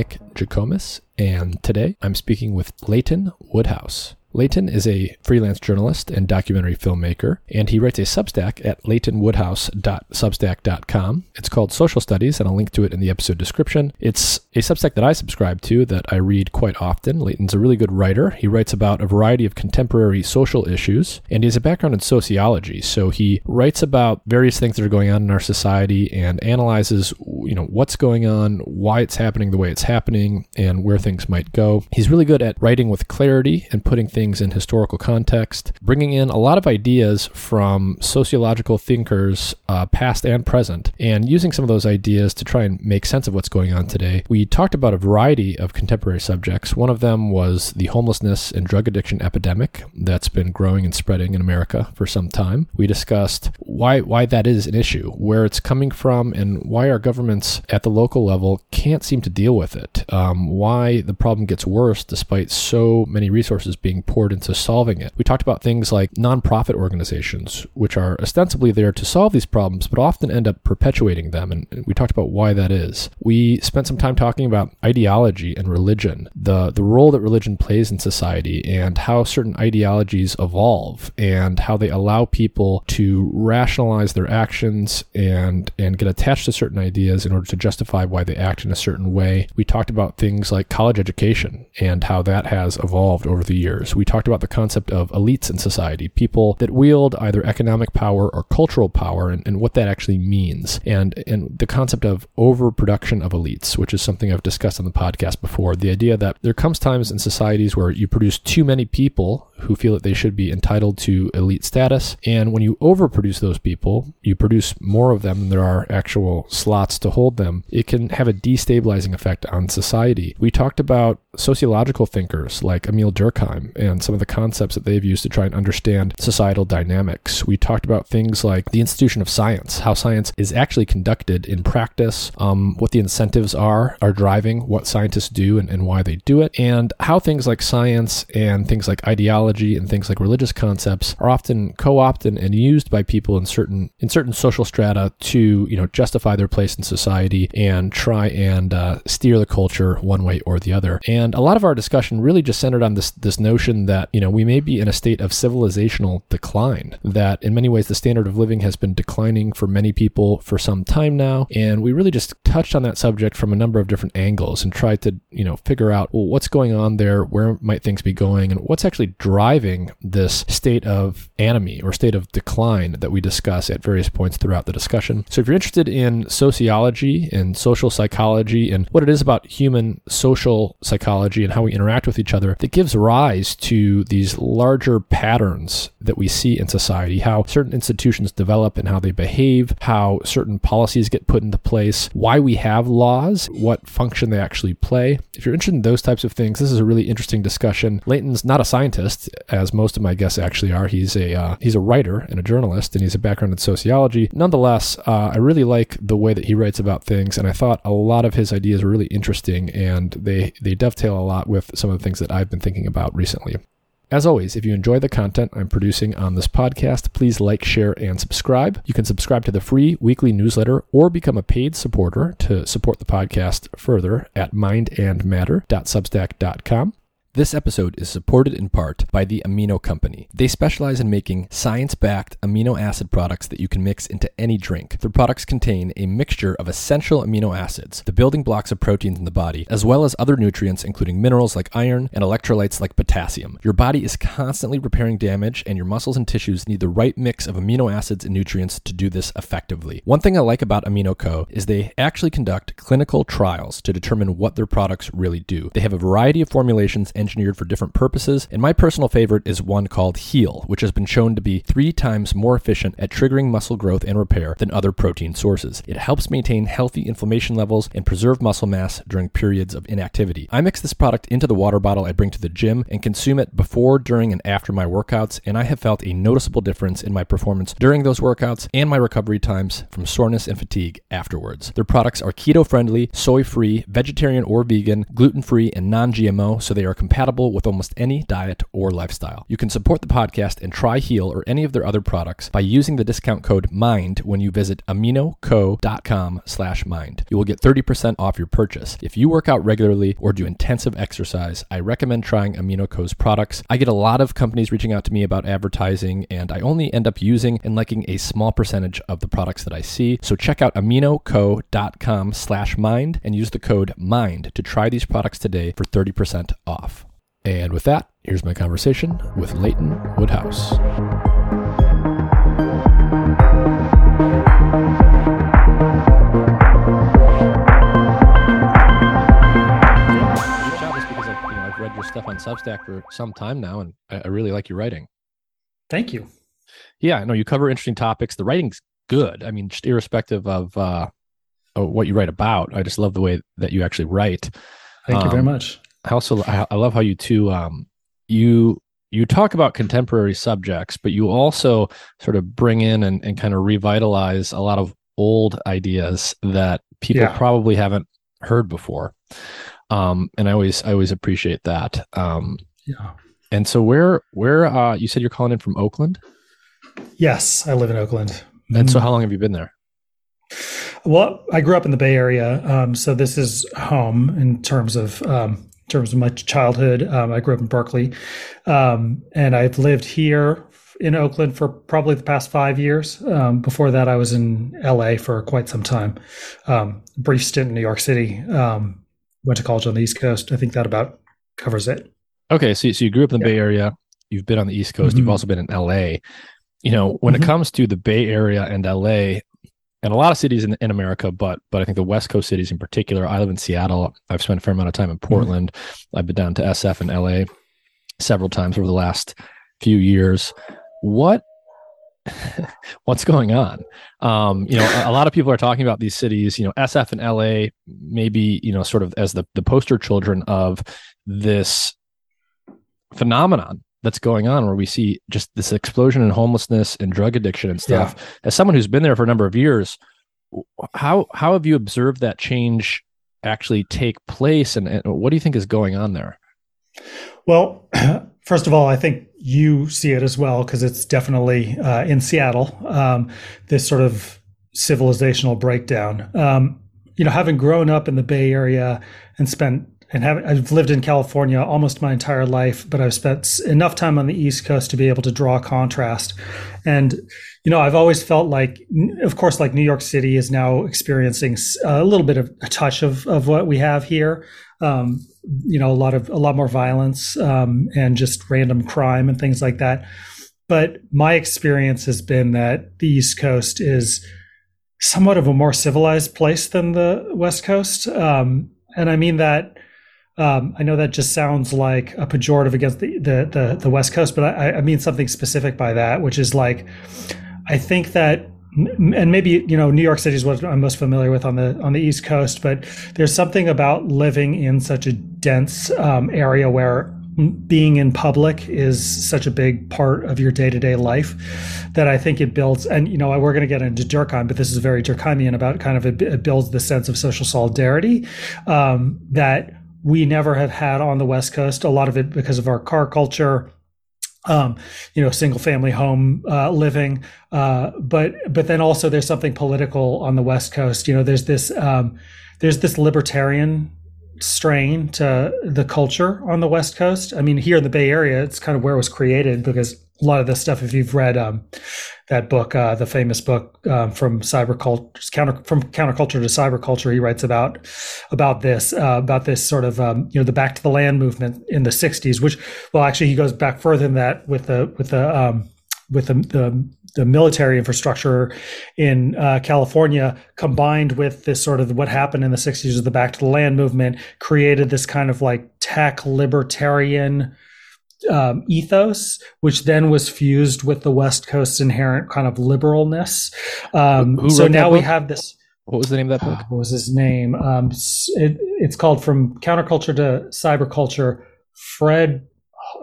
Nick Jikomes, and today I'm speaking with Leighton Woodhouse. Leighton is a freelance journalist and documentary filmmaker, and he writes a Substack at leightonwoodhouse.substack.com. It's called Social Studies, and I'll link to it in the episode description. It's a Substack that I subscribe to that I read quite often. Leighton's a really good writer. He writes about a variety of contemporary social issues, and he has a background in sociology. So he writes about various things that are going on in our society and analyzes, you know, what's going on, why it's happening the way it's happening, and where things might go. He's really good at writing with clarity and putting things things in historical context, bringing in a lot of ideas from sociological thinkers, uh, past and present, and using some of those ideas to try and make sense of what's going on today. We talked about a variety of contemporary subjects. One of them was the homelessness and drug addiction epidemic that's been growing and spreading in America for some time. We discussed why why that is an issue, where it's coming from, and why our governments at the local level can't seem to deal with it. Um, why the problem gets worse despite so many resources being poured into solving it. We talked about things like nonprofit organizations, which are ostensibly there to solve these problems, but often end up perpetuating them. And we talked about why that is. We spent some time talking about ideology and religion, the, the role that religion plays in society, and how certain ideologies evolve, and how they allow people to rationalize their actions and, and get attached to certain ideas in order to justify why they act in a certain way. We talked about things like college education and how that has evolved over the years we talked about the concept of elites in society, people that wield either economic power or cultural power, and, and what that actually means, and and the concept of overproduction of elites, which is something I've discussed on the podcast before. The idea that there comes times in societies where you produce too many people who feel that they should be entitled to elite status, and when you overproduce those people, you produce more of them than there are actual slots to hold them. It can have a destabilizing effect on society. We talked about sociological thinkers like Emile Durkheim and some of the concepts that they've used to try and understand societal dynamics. We talked about things like the institution of science, how science is actually conducted in practice, um, what the incentives are, are driving what scientists do and, and why they do it, and how things like science and things like ideology and things like religious concepts are often co-opted and used by people in certain in certain social strata to you know justify their place in society and try and uh, steer the culture one way or the other. And a lot of our discussion really just centered on this this notion that, you know, we may be in a state of civilizational decline, that in many ways the standard of living has been declining for many people for some time now. And we really just touched on that subject from a number of different angles and tried to, you know, figure out, well, what's going on there? Where might things be going? And what's actually driving this state of anomie or state of decline that we discuss at various points throughout the discussion. So if you're interested in sociology and social psychology and what it is about human social psychology and how we interact with each other that gives rise to these larger patterns that we see in society, how certain institutions develop and how they behave, how certain policies get put into place, why we have laws, what function they actually play. If you're interested in those types of things, this is a really interesting discussion. Leighton's not a scientist, as most of my guests actually are. He's a uh, he's a writer and a journalist, and he's a background in sociology. Nonetheless, uh, I really like the way that he writes about things, and I thought a lot of his ideas were really interesting, and they they dovetail a lot with some of the things that I've been thinking about recently. As always, if you enjoy the content I'm producing on this podcast, please like, share, and subscribe. You can subscribe to the free weekly newsletter or become a paid supporter to support the podcast further at mindandmatter.substack.com. This episode is supported in part by the Amino Company. They specialize in making science backed amino acid products that you can mix into any drink. Their products contain a mixture of essential amino acids, the building blocks of proteins in the body, as well as other nutrients, including minerals like iron and electrolytes like potassium. Your body is constantly repairing damage, and your muscles and tissues need the right mix of amino acids and nutrients to do this effectively. One thing I like about Amino Co. is they actually conduct clinical trials to determine what their products really do. They have a variety of formulations engineered for different purposes, and my personal favorite is one called Heal, which has been shown to be three times more efficient at triggering muscle growth and repair than other protein sources. It helps maintain healthy inflammation levels and preserve muscle mass during periods of inactivity. I mix this product into the water bottle I bring to the gym and consume it before, during, and after my workouts, and I have felt a noticeable difference in my performance during those workouts and my recovery times from soreness and fatigue afterwards. Their products are keto friendly, soy free, vegetarian or vegan, gluten free, and non GMO, so they are with almost any diet or lifestyle. You can support the podcast and try Heal or any of their other products by using the discount code MIND when you visit aminoco.com slash mind. You will get 30% off your purchase. If you work out regularly or do intensive exercise, I recommend trying AminoCo's products. I get a lot of companies reaching out to me about advertising, and I only end up using and liking a small percentage of the products that I see. So check out aminoco.com slash mind and use the code MIND to try these products today for 30% off. And with that, here's my conversation with Leighton Woodhouse. I've read your stuff on Substack for some time now, and I, I really like your writing. Thank you. Yeah, no, you cover interesting topics. The writing's good. I mean, just irrespective of uh, what you write about, I just love the way that you actually write. Thank um, you very um, much. I also I love how you too um, you you talk about contemporary subjects, but you also sort of bring in and, and kind of revitalize a lot of old ideas that people yeah. probably haven't heard before. Um, and I always I always appreciate that. Um, yeah. And so where where uh, you said you're calling in from Oakland? Yes, I live in Oakland. And so how long have you been there? Well, I grew up in the Bay Area, um, so this is home in terms of um, terms of my childhood. Um, I grew up in Berkeley, um, and I've lived here in Oakland for probably the past five years. Um, before that, I was in LA for quite some time. Um, brief stint in New York City. went to college on the East Coast. I think that about covers it. Okay, so, so you grew up in the yeah. Bay Area. You've been on the East Coast. Mm-hmm. You've also been in LA. You know, when mm-hmm. it comes to the Bay Area and LA, and a lot of cities in, in America, but but I think the West Coast cities in particular. I live in Seattle. I've spent a fair amount of time in mm-hmm. Portland. Mm-hmm. I've been down to SF and LA several times over the last few years. What what's going on? Um, you know, a, a, lot of people are talking about these cities. You know, SF and LA, maybe you know, sort of as the the poster children of this phenomenon that's going on where we see just this explosion in homelessness and drug addiction and stuff. Yeah. As someone who's been there for a number of years, how how have you observed that change actually take place and, and what do you think is going on there? Well, first of all, I think you see it as well because it's definitely uh, in Seattle um, this sort of civilizational breakdown. Um, you know, having grown up in the Bay Area and spent and have, I've lived in California almost my entire life, but I've spent enough time on the East Coast to be able to draw contrast. And you know, I've always felt like, of course, like New York City is now experiencing a little bit of a touch of of what we have here. Um, you know, a lot of a lot more violence um, and just random crime and things like that. But my experience has been that the East Coast is somewhat of a more civilized place than the West Coast, um, and I mean that um, I know that just sounds like a pejorative against the the the, the West Coast, but I, I mean something specific by that, which is like I think that and maybe you know New York City is what I'm most familiar with on the on the East Coast, but there's something about living in such a dense um, area where being in public is such a big part of your day to day life that I think it builds. And you know, we're going to get into Durkheim, but this is very Durkheimian about kind of it, it builds the sense of social solidarity um, that we never have had on the West Coast. A lot of it because of our car culture, um, you know, single family home uh, living. Uh, but but then also there's something political on the West Coast. You know, there's this um, there's this libertarian strain to the culture on the West Coast. I mean, here in the Bay Area, it's kind of where it was created because a lot of this stuff, if you've read um, that book, uh, the famous book um, from cyberculture, counter from counterculture to cyberculture, he writes about about this uh, about this sort of um, you know the back to the land movement in the '60s. Which, well, actually, he goes back further than that with the with the um, with the, the, the military infrastructure in uh, California, combined with this sort of what happened in the '60s of the back to the land movement, created this kind of like tech libertarian um, ethos, which then was fused with the West Coast's inherent kind of liberalness. Um, who, who so now we have this. What was the name of that book? what was his name? Um, it, it's called From Counterculture to Cyberculture. Fred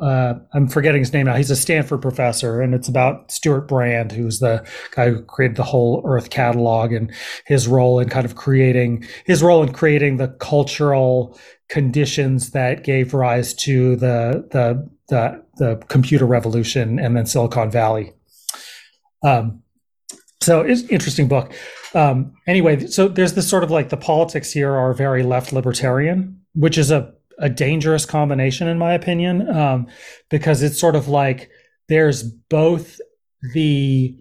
uh, I'm forgetting his name now. He's a Stanford professor, and it's about Stewart Brand, who's the guy who created the whole Earth catalog and his role in kind of creating his role in creating the cultural conditions that gave rise to the the the, the computer revolution and then Silicon Valley. Um, so it's interesting book. Um, anyway, so there's this sort of like the politics here are very left libertarian, which is a a dangerous combination in my opinion, um, because it's sort of like there's both the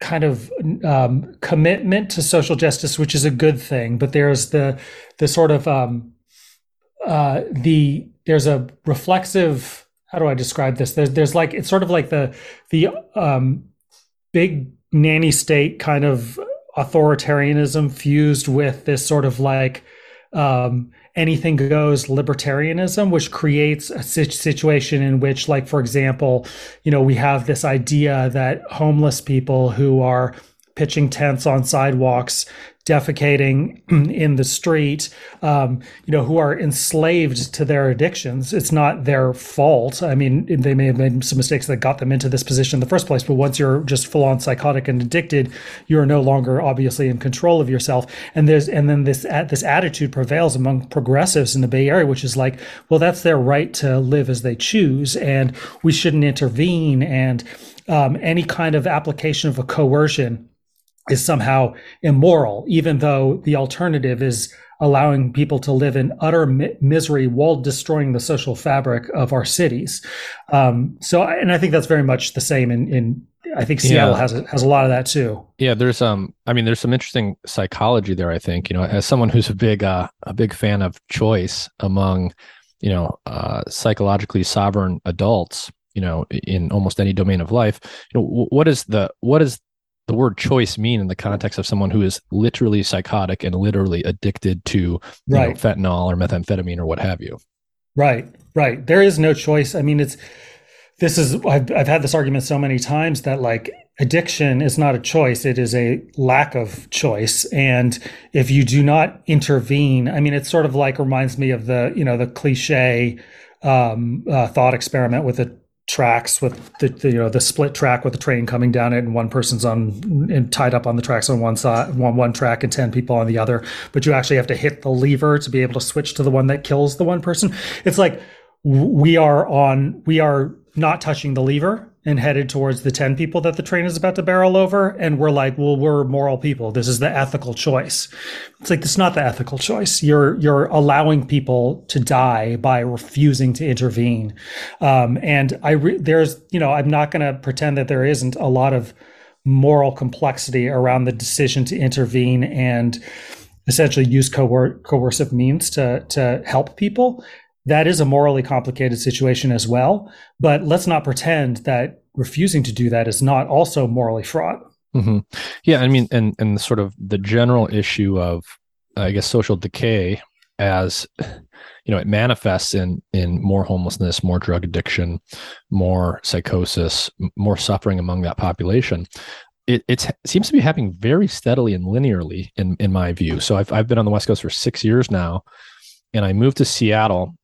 kind of um, commitment to social justice, which is a good thing. But there's the the sort of um, uh, the there's a reflexive. How do I describe this? There's there's like it's sort of like the the um, big nanny state kind of authoritarianism fused with this sort of like um, anything goes libertarianism, which creates a situation in which, like, for example, you know, we have this idea that homeless people who are pitching tents on sidewalks defecating in the street, um, you know, who are enslaved to their addictions. It's not their fault. I mean, they may have made some mistakes that got them into this position in the first place. But once you're just full on psychotic and addicted, you are no longer obviously in control of yourself. And there's and then this this attitude prevails among progressives in the Bay Area, which is like, well, that's their right to live as they choose, and we shouldn't intervene. And um, any kind of application of a coercion is somehow immoral, even though the alternative is allowing people to live in utter mi- misery while destroying the social fabric of our cities. Um, so, and I think that's very much the same in, in I think Seattle yeah. has a, has a lot of that too. Yeah, there's um, I mean, there's some interesting psychology there. I think you know, as someone who's a big uh, a big fan of choice among you know uh, psychologically sovereign adults, you know, in almost any domain of life, you know, what is the what is the word choice mean in the context of someone who is literally psychotic and literally addicted to right. know, fentanyl or methamphetamine or what have you? Right, right. There is no choice. I mean, it's this is I've I've had this argument so many times that like addiction is not a choice; it is a lack of choice. And if you do not intervene, I mean, it sort of like reminds me of the you know the cliche um, uh, thought experiment with a tracks with the, the, you know the split track with the train coming down it and one person's on and tied up on the tracks on one side one one track and 10 people on the other. But you actually have to hit the lever to be able to switch to the one that kills the one person. It's like we are on we are not touching the lever and headed towards the 10 people that the train is about to barrel over. And we're like, well, we're moral people. This is the ethical choice. It's like, it's not the ethical choice. You're, you're allowing people to die by refusing to intervene. Um, and I, re- there's, you know, I'm not going to pretend that there isn't a lot of moral complexity around the decision to intervene and essentially use coer- coercive means to, to help people that is a morally complicated situation as well. But let's not pretend that refusing to do that is not also morally fraught. Mm-hmm. Yeah, I mean, and and sort of the general issue of, I guess, social decay as you know it manifests in in more homelessness more drug addiction more psychosis more suffering among that population it, it seems to be happening very steadily and linearly in in my view so I've, I've been on the west coast for six years now and i moved to seattle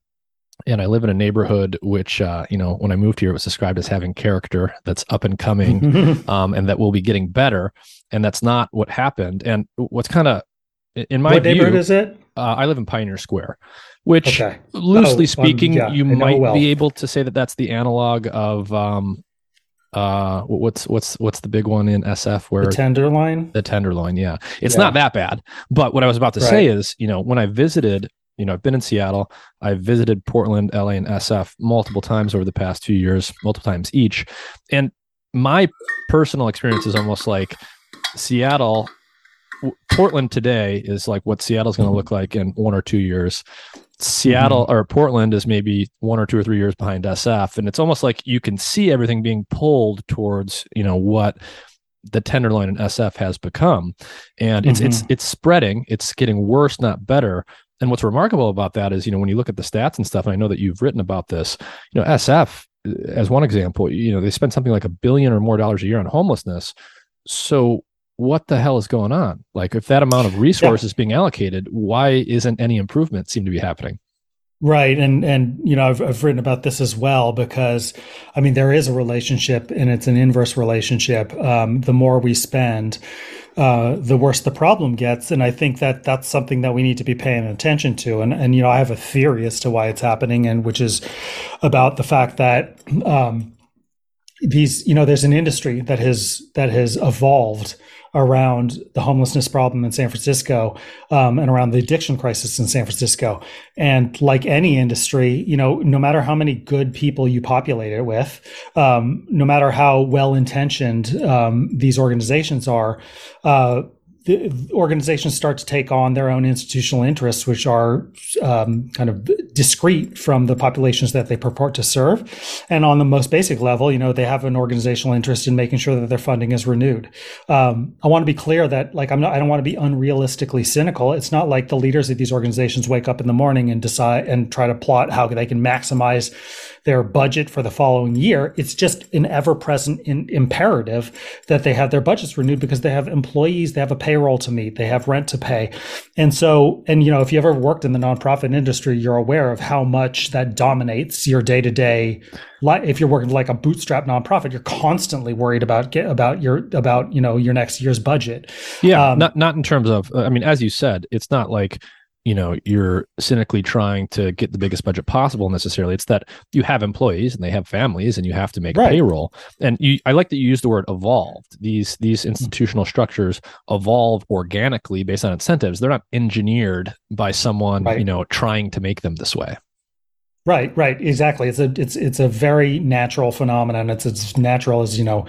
and I live in a neighborhood which, uh, you know, when I moved here, it was described as having character that's up and coming, um, and that will be getting better. And that's not what happened. And what's kind of, in my what view, neighborhood is it? Uh, I live in Pioneer Square, which, okay. loosely oh, um, speaking, um, yeah, you might well. be able to say that that's the analog of. Um, uh what's what's what's the big one in SF where the tenderloin the tenderloin yeah it's yeah. not that bad but what I was about to right. say is you know when I visited you know, I've been in Seattle. I've visited Portland, LA, and SF multiple times over the past two years, multiple times each. And my personal experience is almost like Seattle, Portland today is like what Seattle's going to look like in one or two years. Seattle mm-hmm. or Portland is maybe one or two or three years behind SF. And it's almost like you can see everything being pulled towards, you know, what the tenderloin in SF has become. And it's mm-hmm. it's it's spreading. It's getting worse, not better. And what's remarkable about that is, you know, when you look at the stats and stuff, and I know that you've written about this, you know, SF, as one example, you know, they spend something like a billion or more dollars a year on homelessness. So what the hell is going on? Like if that amount of resources yeah. being allocated, why isn't any improvement seem to be happening? Right, and and you know I've I've written about this as well because I mean there is a relationship and it's an inverse relationship. Um, the more we spend, uh, the worse the problem gets, and I think that that's something that we need to be paying attention to. And and you know I have a theory as to why it's happening, and which is about the fact that um, these you know there's an industry that has that has evolved around the homelessness problem in San Francisco um, and around the addiction crisis in San Francisco. And like any industry, you know, no matter how many good people you populate it with, um, no matter how well intentioned um, these organizations are, uh, the organizations start to take on their own institutional interests, which are um, kind of discrete from the populations that they purport to serve. And on the most basic level, you know, they have an organizational interest in making sure that their funding is renewed. Um, I want to be clear that, like, I'm not, I don't want to be unrealistically cynical. It's not like the leaders of these organizations wake up in the morning and decide and try to plot how they can maximize their budget for the following year. It's just an ever present in, imperative that they have their budgets renewed because they have employees, they have a payroll to meet, they have rent to pay. And so, and you know, if you ever worked in the nonprofit industry, you're aware of how much that dominates your day to day life. if you're working like a bootstrap nonprofit, you're constantly worried about get about your about you know your next year's budget. Yeah, um, not not in terms of. I mean, as you said, it's not like you know you're cynically trying to get the biggest budget possible necessarily it's that you have employees and they have families and you have to make right. payroll and you, i like that you use the word evolved these these hmm. institutional structures evolve organically based on incentives they're not engineered by someone right. you know trying to make them this way Right, right, exactly. It's a it's it's a very natural phenomenon. It's as natural as you know,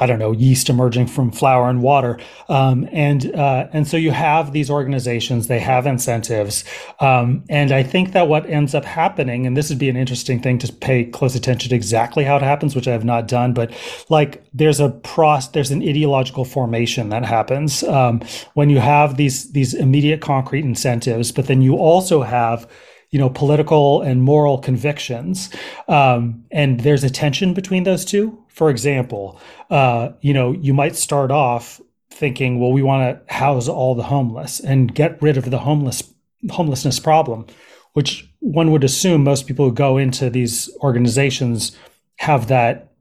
I don't know, yeast emerging from flour and water. Um, and uh, and so you have these organizations. They have incentives, um, and I think that what ends up happening, and this would be an interesting thing to pay close attention to exactly how it happens, which I have not done, but like there's a pros, there's an ideological formation that happens um, when you have these these immediate concrete incentives, but then you also have you know political and moral convictions. Um, and there's a tension between those two. For example uh, you know you might start off thinking well we want to house all the homeless and get rid of the homeless homelessness problem which one would assume most people who go into these organizations have that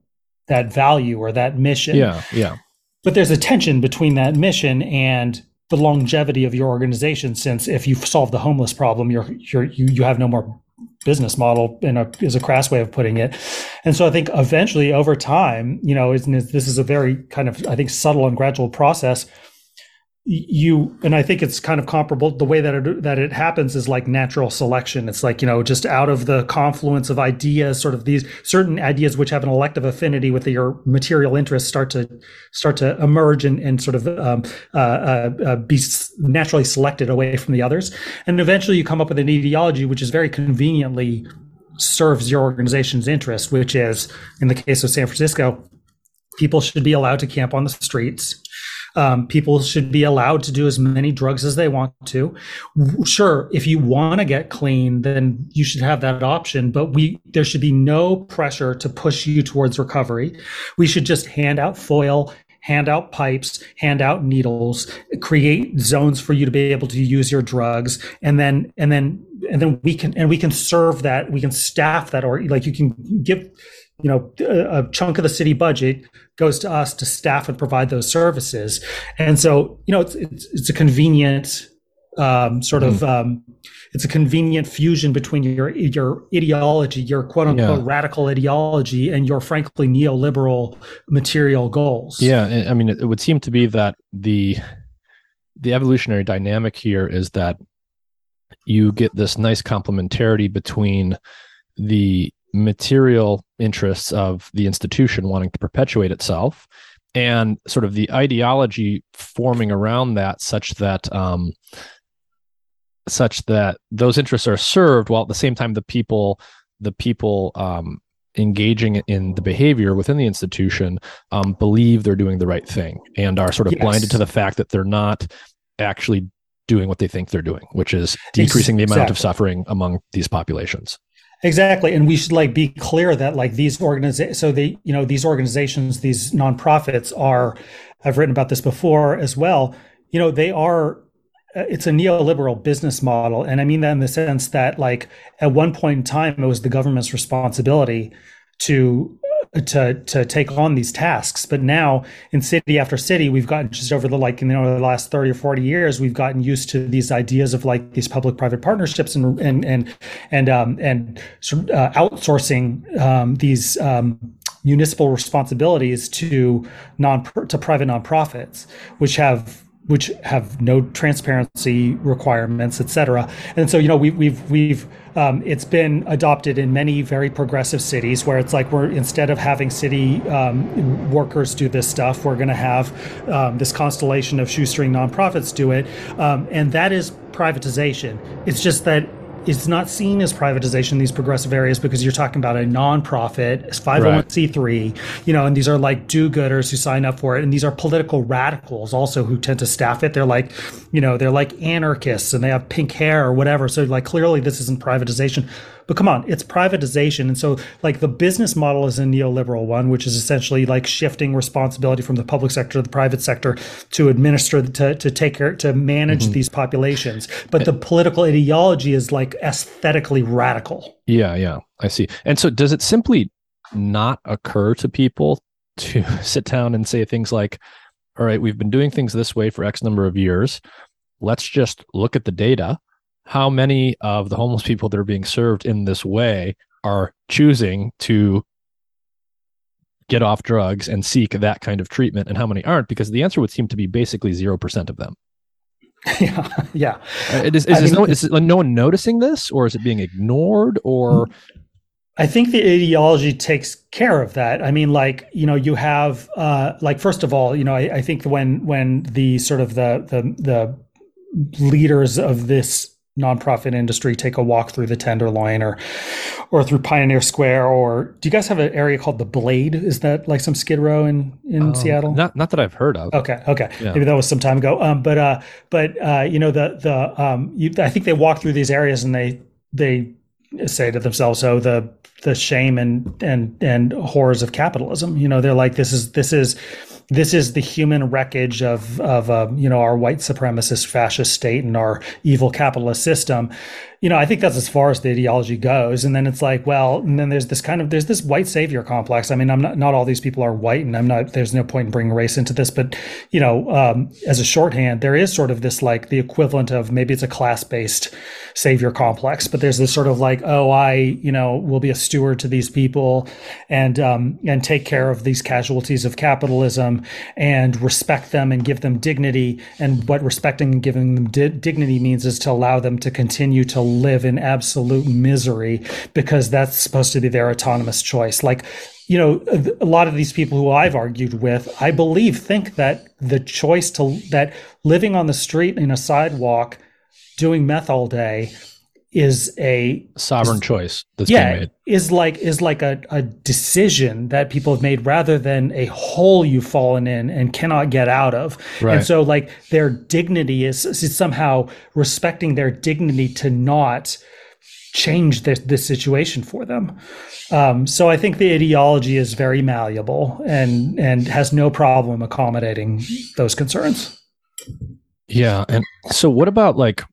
that value or that mission. Yeah yeah. But there's a tension between that mission and the longevity of your organization since if you've solved the homeless problem you're, you're you, you have no more business model in a is a crass way of putting it. And so i think eventually over time you know this is a very kind of i think subtle and gradual process you and I think it's kind of comparable. The way that it, that it happens is like natural selection. It's like you know just out of the confluence of ideas, sort of these certain ideas which have an elective affinity with your material interests start to start to emerge and, and sort of um, uh, uh, uh, be naturally selected away from the others, and eventually you come up with an ideology which is very conveniently serves your organization's interest, which is in the case of San Francisco, people should be allowed to camp on the streets um, people should be allowed to do as many drugs as they want to. Sure, if you want to get clean, then you should have that option. But we there should be no pressure to push you towards recovery. We should just hand out foil, hand out pipes, hand out needles, create zones for you to be able to use your drugs, and then and then and then we can and we can serve that. We can staff that, or like you can give you know a chunk of the city budget goes to us to staff and provide those services and so you know it's it's, it's a convenient um, sort mm. of um, it's a convenient fusion between your your ideology your quote unquote yeah. radical ideology and your frankly neoliberal material goals yeah i mean it, it would seem to be that the the evolutionary dynamic here is that you get this nice complementarity between the material interests of the institution wanting to perpetuate itself and sort of the ideology forming around that such that um, such that those interests are served while at the same time the people the people um, engaging in the behavior within the institution um, believe they're doing the right thing and are sort of yes. blinded to the fact that they're not actually doing what they think they're doing, which is decreasing exactly. the amount of suffering among these populations. Exactly. And we should like be clear that like these organizations, so they, you know, these organizations, these nonprofits are, I've written about this before as well, you know, they are uh, it's a neoliberal business model, and I mean that in the sense that like at one point in time it was the government's responsibility to to to take on these tasks but now in city after city we've gotten just over the like you know the last 30 or 40 years we've gotten used to these ideas of like these public private partnerships and and and and um and sort uh, outsourcing um, these um, municipal responsibilities to non to private nonprofits which have which have no transparency requirements, et cetera. And so, you know, we, we've we've um, it's been adopted in many very progressive cities where it's like we're instead of having city um, workers do this stuff, we're going to have um, this constellation of shoestring nonprofits do it, um, and that is privatization. It's just that it's not seen as privatization in these progressive areas because you're talking about a nonprofit, 501c3, right. Oh you know, and these are like do-gooders who sign up for it, and these are political radicals also who tend to staff it. They're like, you know, they're like anarchists and they have pink hair or whatever. So like clearly this isn't privatization. But come on, it's privatization. And so, like, the business model is a neoliberal one, which is essentially like shifting responsibility from the public sector to the private sector to administer, to, to take care, to manage mm-hmm. these populations. But the political ideology is like aesthetically radical. Yeah, yeah, I see. And so, does it simply not occur to people to sit down and say things like, all right, we've been doing things this way for X number of years. Let's just look at the data how many of the homeless people that are being served in this way are choosing to get off drugs and seek that kind of treatment and how many aren't? Because the answer would seem to be basically 0% of them. Yeah yeah. Uh, is, is, is, mean, no, is no one noticing this or is it being ignored or? I think the ideology takes care of that. I mean, like you know, you have uh, like first of all, you know, I, I think when when the sort of the the the leaders of this nonprofit industry take a walk through the Tenderloin or or through Pioneer Square or do you guys have an area called the Blade? Is that like some Skid Row in in um, Seattle? Not not that I've heard of. Okay, okay, yeah. maybe that was some time ago. Um, but uh, but uh, you know the the um, you, I think they walk through these areas and they they say to themselves, "Oh, the the shame and and and horrors of capitalism." You know, they're like, "This is this is." This is the human wreckage of of uh, you know our white supremacist fascist state and our evil capitalist system you know, I think that's as far as the ideology goes. And then it's like, well, and then there's this kind of there's this white savior complex. I mean, I'm not not all these people are white, and I'm not. There's no point in bringing race into this, but you know, um, as a shorthand, there is sort of this like the equivalent of maybe it's a class based savior complex, but there's this sort of like, oh, I you know will be a steward to these people, and um, and take care of these casualties of capitalism and respect them and give them dignity. And what respecting and giving them di- dignity means is to allow them to continue to live in absolute misery because that's supposed to be their autonomous choice. Like, you know, a lot of these people who I've argued with, I believe, think that the choice to that living on the street in a sidewalk, doing meth all day, is a sovereign choice that's yeah, is like is like a, a decision that people have made rather than a hole you've fallen in and cannot get out of. Right. And so like their dignity is, is somehow respecting their dignity to not change this, this situation for them. Um, so I think the ideology is very malleable and and has no problem accommodating those concerns. Yeah, and so what about like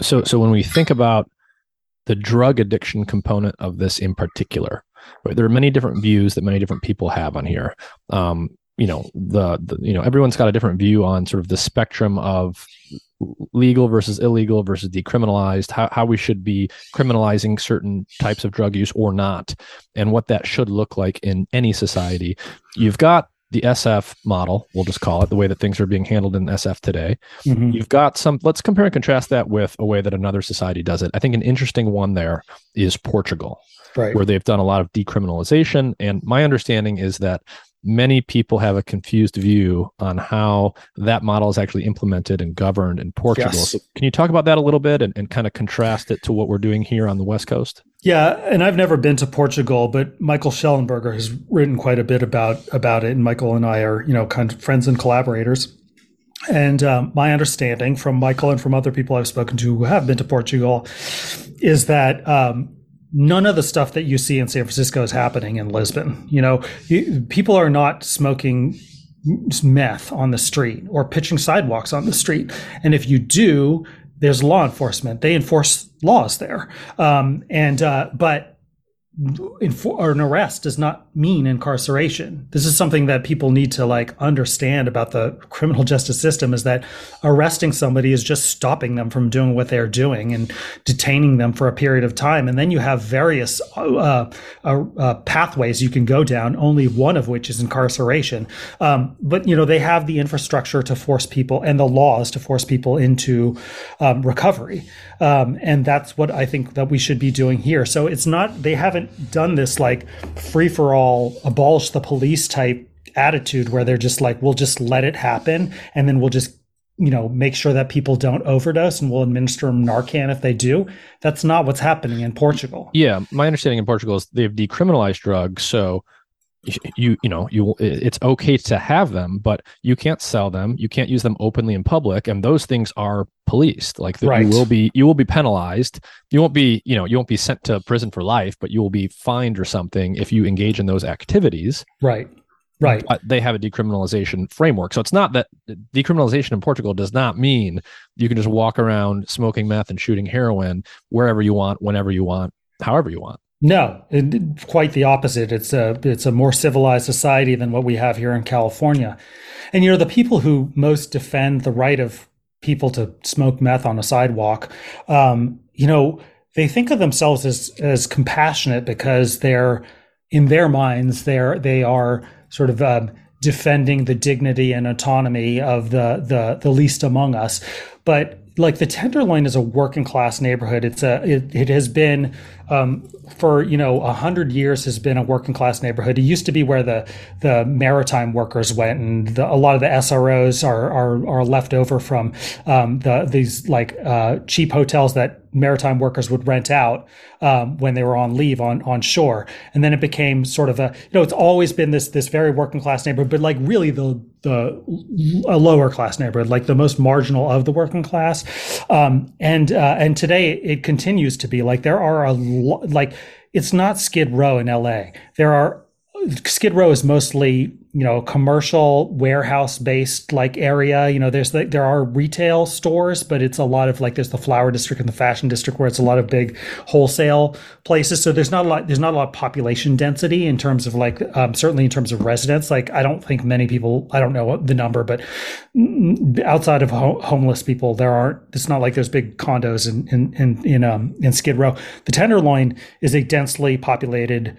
so so when we think about the drug addiction component of this in particular right, there are many different views that many different people have on here. Um, you know the, the you know everyone's got a different view on sort of the spectrum of legal versus illegal versus decriminalized how, how we should be criminalizing certain types of drug use or not and what that should look like in any society. You've got the SF model, we'll just call it the way that things are being handled in SF today. Mm-hmm. You've got some, let's compare and contrast that with a way that another society does it. I think an interesting one there is Portugal, right. where they've done a lot of decriminalization. And my understanding is that many people have a confused view on how that model is actually implemented and governed in Portugal. Yes. So can you talk about that a little bit and, and kind of contrast it to what we're doing here on the West Coast? Yeah, and I've never been to Portugal, but Michael Shellenberger has written quite a bit about about it, and Michael and I are you know kind of friends and collaborators. And um, my understanding from Michael and from other people I've spoken to who have been to Portugal is that um, none of the stuff that you see in San Francisco is happening in Lisbon. You know, you, people are not smoking meth on the street or pitching sidewalks on the street. And if you do, there's law enforcement. They enforce laws there. Um, and uh, but or an arrest does not mean incarceration. This is something that people need to like understand about the criminal justice system is that arresting somebody is just stopping them from doing what they're doing and detaining them for a period of time. And then you have various uh, uh, uh, pathways you can go down, only one of which is incarceration. Um, but, you know, they have the infrastructure to force people and the laws to force people into um, recovery. Um, and that's what I think that we should be doing here. So it's not, they haven't done this like free for all, abolish the police type attitude where they're just like, we'll just let it happen and then we'll just you know, make sure that people don't overdose and we'll administer Narcan if they do. That's not what's happening in Portugal. Yeah. My understanding in Portugal is they've decriminalized drugs. So you you know you it's okay to have them but you can't sell them. You can't use them openly in public and those things are policed. Like right. you will be you will be penalized. You won't be you know you won't be sent to prison for life but you will be fined or something if you engage in those activities. Right. Right. But they have a decriminalization framework. So it's not that uh, decriminalization in portugal does not mean you can just walk around smoking meth and shooting heroin wherever you want whenever you want however you want no, it, quite the opposite. It's a it's a more civilized society than what we have here in California. And you know, the people who most defend the right of people to smoke meth on a sidewalk, um, you know, they think of themselves as as compassionate because they're in their minds they're they are sort of um, defending the dignity and autonomy of the the the least among us. But like the Tenderloin is a working class neighborhood. It's a it, it has been um, for you know a hundred years has been a working class neighborhood. It used to be where the the maritime workers went, and the, a lot of the SROs are are, are left over from um, the these like uh, cheap hotels that maritime workers would rent out um, when they were on leave on on shore, and then it became sort of a you know it's always been this this very working class neighborhood, but like really the the a lower class neighborhood, like the most marginal of the working class, um, and uh, and today it continues to be like there are a lo- like it's not Skid Row in L.A. There are Skid Row is mostly you know commercial warehouse based like area. You know there's like there are retail stores but it's a lot of like there's the flower district and the fashion district where it's a lot of big wholesale places. So there's not a lot there's not a lot of population density in terms of like um, certainly in terms of residents. Like i don't think many people i don't know the number but outside of ho- homeless people there aren't it's not like there's big condos in in in in, um, in skid row. The tenderloin is a densely populated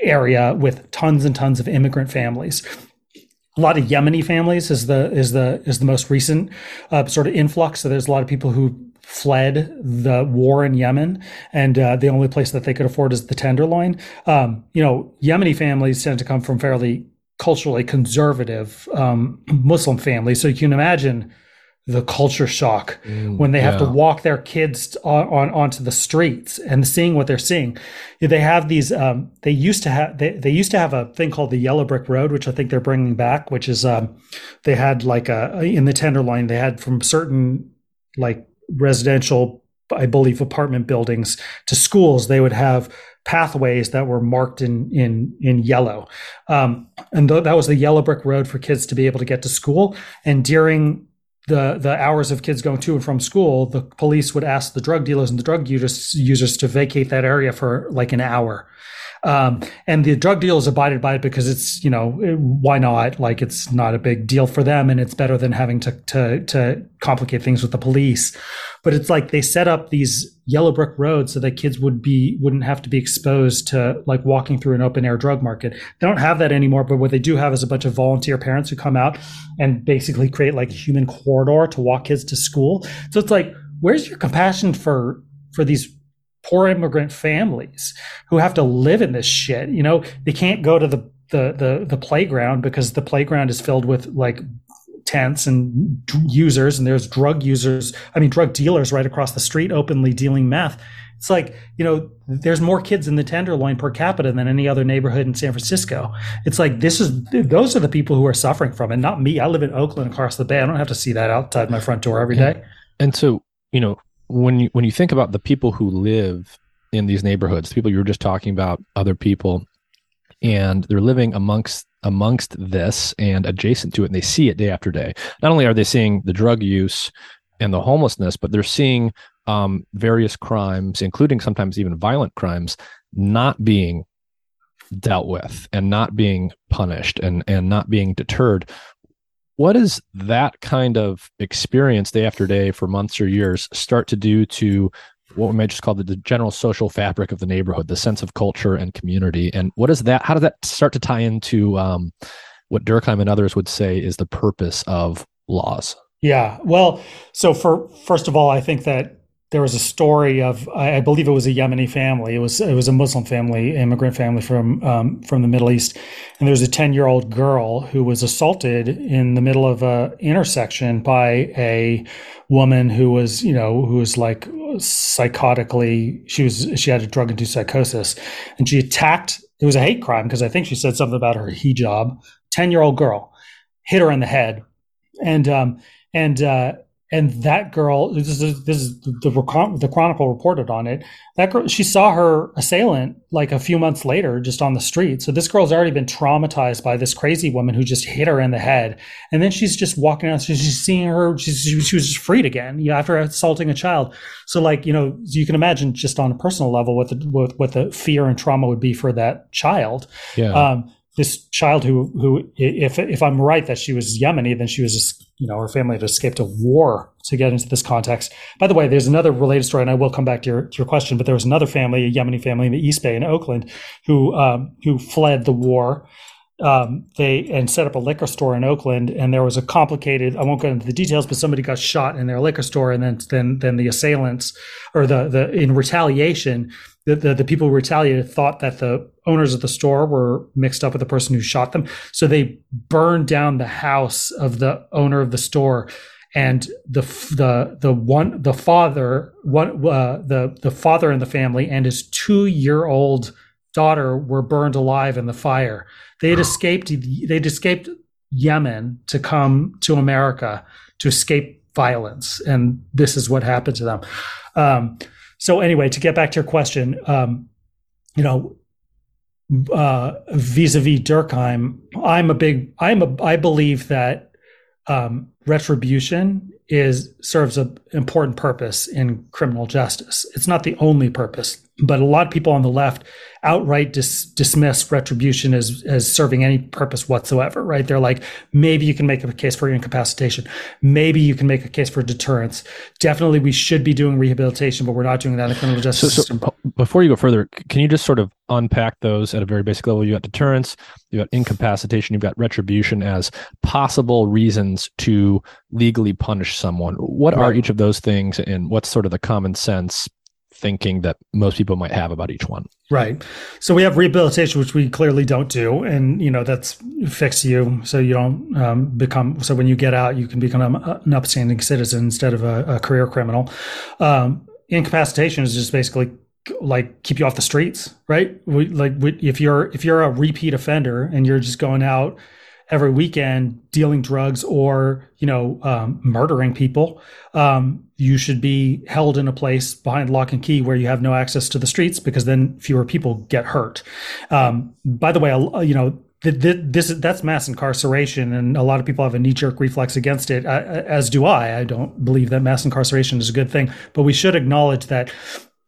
area with tons and tons of immigrant families. A lot of Yemeni families is the is the is the most recent uh, sort of influx. So there's a lot of people who fled the war in Yemen, and uh, the only place that they could afford is the Tenderloin. Um, you know, Yemeni families tend to come from fairly culturally conservative um, Muslim families, so you can imagine the culture shock mm, when they have yeah. to walk their kids on, on, onto the streets and seeing what they're seeing. They have these. Um, they used to have. They, they used to have a thing called the Yellow Brick Road, which I think they're bringing back. Which is um, they had like a in the Tenderloin. They had from certain like residential, I believe, apartment buildings to schools. They would have pathways that were marked in in in yellow, um, and th- that was the yellow brick road for kids to be able to get to school. And during the the hours of kids going to and from school, the police would ask the drug dealers and the drug users, users to vacate that area for like an hour. Um, and the drug dealers abided by it because it's you know why not like it's not a big deal for them and it's better than having to to to complicate things with the police but it's like they set up these yellow brick roads so that kids would be wouldn't have to be exposed to like walking through an open air drug market. They don't have that anymore, but what they do have is a bunch of volunteer parents who come out and basically create like a human corridor to walk kids to school. So it's like, where's your compassion for for these poor immigrant families who have to live in this shit? You know, they can't go to the the the, the playground because the playground is filled with like tents and users and there's drug users i mean drug dealers right across the street openly dealing meth. It's like you know there's more kids in the tenderloin per capita than any other neighborhood in san francisco. It's like this is those are the people who are suffering from it not me. I live in oakland across the bay. I don't have to see that outside my front door every day. and, and so you know when you when you think about the people who live in these neighborhoods the people you were just talking about other people and they're living amongst amongst this and adjacent to it, and they see it day after day. Not only are they seeing the drug use and the homelessness, but they're seeing um, various crimes, including sometimes even violent crimes, not being dealt with and not being punished and and not being deterred what does that kind of experience day after day for months or years start to do to what we might just call the, the, general social fabric of the neighborhood, the sense of culture and community? And what is that? How does that start to tie into um, what Durkheim and others would say is the purpose of laws? Yeah. Well, so for first of all, I think that there was a story of I believe it was a Yemeni family. It was it was a Muslim family, immigrant family from um, from the Middle East, and there was a ten year old girl who was assaulted in the middle of a intersection by a woman who was you know who was like psychotically she was she had a drug induced psychosis, and she attacked. It was a hate crime because I think she said something about her hijab. Ten year old girl hit her in the head, and um, and uh, and that girl this is this is the the chronicle reported on it. That girl she saw her assailant like a few months later just on the street. So this girl's already been traumatized by this crazy woman who just hit her in the head. And then she's just walking out she's seeing her she's, she was just freed again you know, after assaulting a child. So like you know you can imagine just on a personal level what the what, what the fear and trauma would be for that child. Yeah. um, this child who who if if I'm right that she was Yemeni, then she was just you know her family had escaped a war to get into this context. By the way, there's another related story, and I will come back to your to your question. But there was another family, a Yemeni family in the East Bay in Oakland, who um, who fled the war. Um, they and set up a liquor store in Oakland, and there was a complicated. I won't go into the details, but somebody got shot in their liquor store, and then then then the assailants or the the in retaliation the, the, the people who retaliated thought that the owners of the store were mixed up with the person who shot them. So they burned down the house of the owner of the store. And the the the one the father one uh, the the father in the family and his two year old daughter were burned alive in the fire. They had escaped they'd escaped Yemen to come to America to escape violence, and this is what happened to them. Um, so anyway, to get back to your question, um, you know, uh, vis-a-vis Durkheim, I'm a big, I'm a, I believe that um, retribution is serves an important purpose in criminal justice. It's not the only purpose, but a lot of people on the left outright dis- dismiss retribution as as serving any purpose whatsoever. Right? They're like, maybe you can make a case for incapacitation, maybe you can make a case for deterrence. Definitely, we should be doing rehabilitation, but we're not doing that in the criminal justice so, system. So before you go further, can you just sort of unpack those at a very basic level? You got deterrence, you got incapacitation, you've got retribution as possible reasons to legally punish someone. What right. are each of those things, and what's sort of the common sense thinking that most people might have about each one. Right. So we have rehabilitation, which we clearly don't do, and you know that's fix you so you don't um, become. So when you get out, you can become an upstanding citizen instead of a, a career criminal. Um, incapacitation is just basically like keep you off the streets, right? We, like we, if you're if you're a repeat offender and you're just going out every weekend dealing drugs or you know um, murdering people um, you should be held in a place behind lock and key where you have no access to the streets because then fewer people get hurt. Um, by the way you know this that's mass incarceration and a lot of people have a knee-jerk reflex against it as do i. I don't believe that mass incarceration is a good thing but we should acknowledge that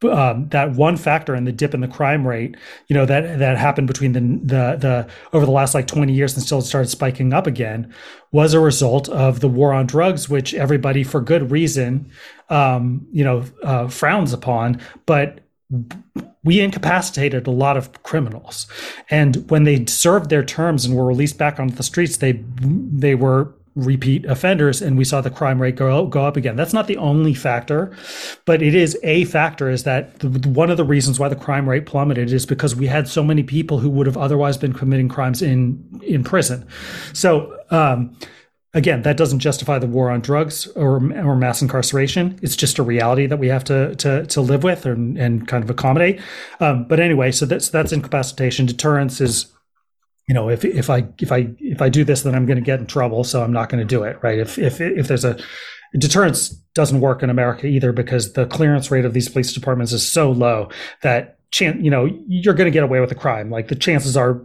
um, that one factor and the dip in the crime rate, you know, that that happened between the the the over the last like 20 years and still started spiking up again, was a result of the war on drugs, which everybody for good reason, um, you know, uh, frowns upon, but we incapacitated a lot of criminals. And when they served their terms and were released back onto the streets they they were repeat offenders and we saw the crime rate go, go up again. That's not the only factor but it is a factor is that the, one of the reasons why the crime rate plummeted is because we had so many people who would have otherwise been committing crimes in in prison. So um, again that doesn't justify the war on drugs or, or mass incarceration. It's just a reality that we have to to, to live with and, and kind of accommodate. Um, but anyway so that's that's incapacitation deterrence is you know, if if I if I if I do this, then I'm going to get in trouble, so I'm not going to do it, right? If if if there's a deterrence doesn't work in America either because the clearance rate of these police departments is so low that chance, you know, you're going to get away with a crime. Like the chances are,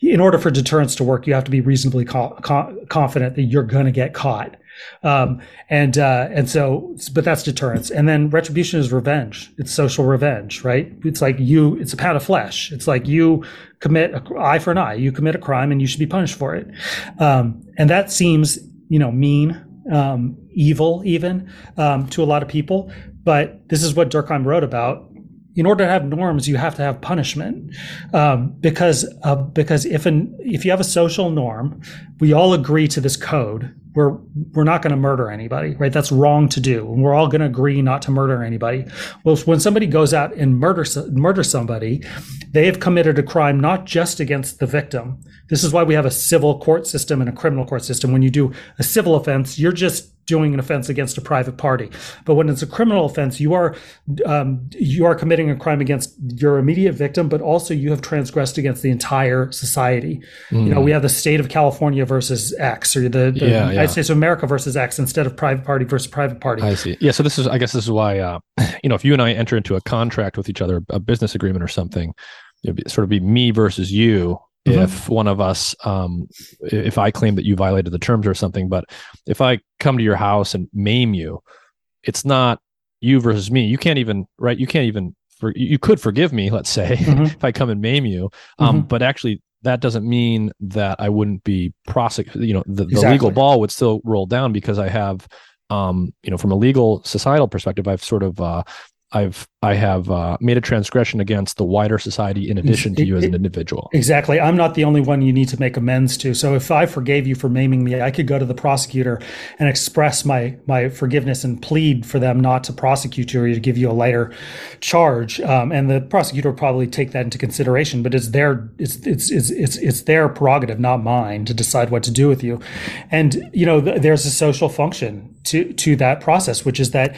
in order for deterrence to work, you have to be reasonably co- co- confident that you're going to get caught. Um, and uh, and so, but that's deterrence. And then retribution is revenge. It's social revenge, right? It's like you. It's a pound of flesh. It's like you commit a, eye for an eye. You commit a crime, and you should be punished for it. Um, and that seems, you know, mean, um, evil, even um, to a lot of people. But this is what Durkheim wrote about in order to have norms, you have to have punishment, um, because uh, because if an if you have a social norm, we all agree to this code. We're we're not going to murder anybody, right? That's wrong to do, and we're all going to agree not to murder anybody. Well, when somebody goes out and murder murder somebody, they have committed a crime not just against the victim. This is why we have a civil court system and a criminal court system. When you do a civil offense, you're just doing an offense against a private party. But when it's a criminal offense, you are um, you are committing a crime against your immediate victim, but also you have transgressed against the entire society. Mm. You know, we have the state of California versus X, or the, the yeah, United yeah. States of America versus X, instead of private party versus private party. I see. Yeah. So this is, I guess, this is why, uh, you know, if you and I enter into a contract with each other, a business agreement or something, it would sort of be me versus you mm-hmm. if one of us um, if i claim that you violated the terms or something but if i come to your house and maim you it's not you versus me you can't even right you can't even for, you could forgive me let's say mm-hmm. if i come and maim you um, mm-hmm. but actually that doesn't mean that i wouldn't be prosecuted you know the, the exactly. legal ball would still roll down because i have um, you know, from a legal societal perspective, I've sort of uh, I've I have uh, made a transgression against the wider society in addition to you as an individual. Exactly. I'm not the only one you need to make amends to. So if I forgave you for maiming me, I could go to the prosecutor and express my my forgiveness and plead for them not to prosecute you or to give you a lighter charge. Um, and the prosecutor will probably take that into consideration. But it's their it's it's it's it's it's their prerogative, not mine, to decide what to do with you. And you know, th- there's a social function to to that process, which is that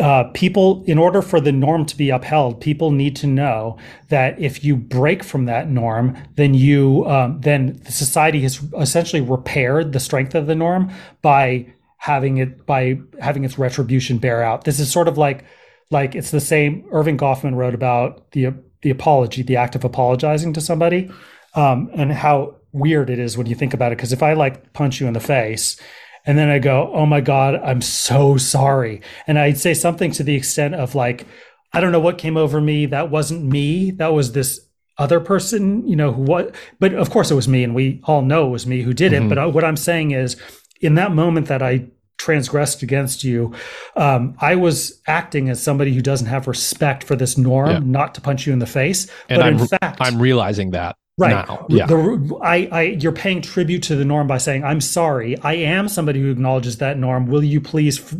uh, people, in order for the norm to be upheld, people need to know that if you break from that norm, then you, um, then the society has essentially repaired the strength of the norm by having it by having its retribution bear out. This is sort of like, like it's the same. Erving Goffman wrote about the the apology, the act of apologizing to somebody, um, and how weird it is when you think about it. Because if I like punch you in the face and then I go, oh my God, I'm so sorry. And I'd say something to the extent of like, I don't know what came over me. That wasn't me. That was this other person, you know, who what, but of course it was me. And we all know it was me who did it. Mm-hmm. But uh, what I'm saying is, in that moment that I transgressed against you, um, I was acting as somebody who doesn't have respect for this norm, yeah. not to punch you in the face. And but I'm, in fact, I'm realizing that right now. Yeah. The, I, I, you're paying tribute to the norm by saying, I'm sorry. I am somebody who acknowledges that norm. Will you please f-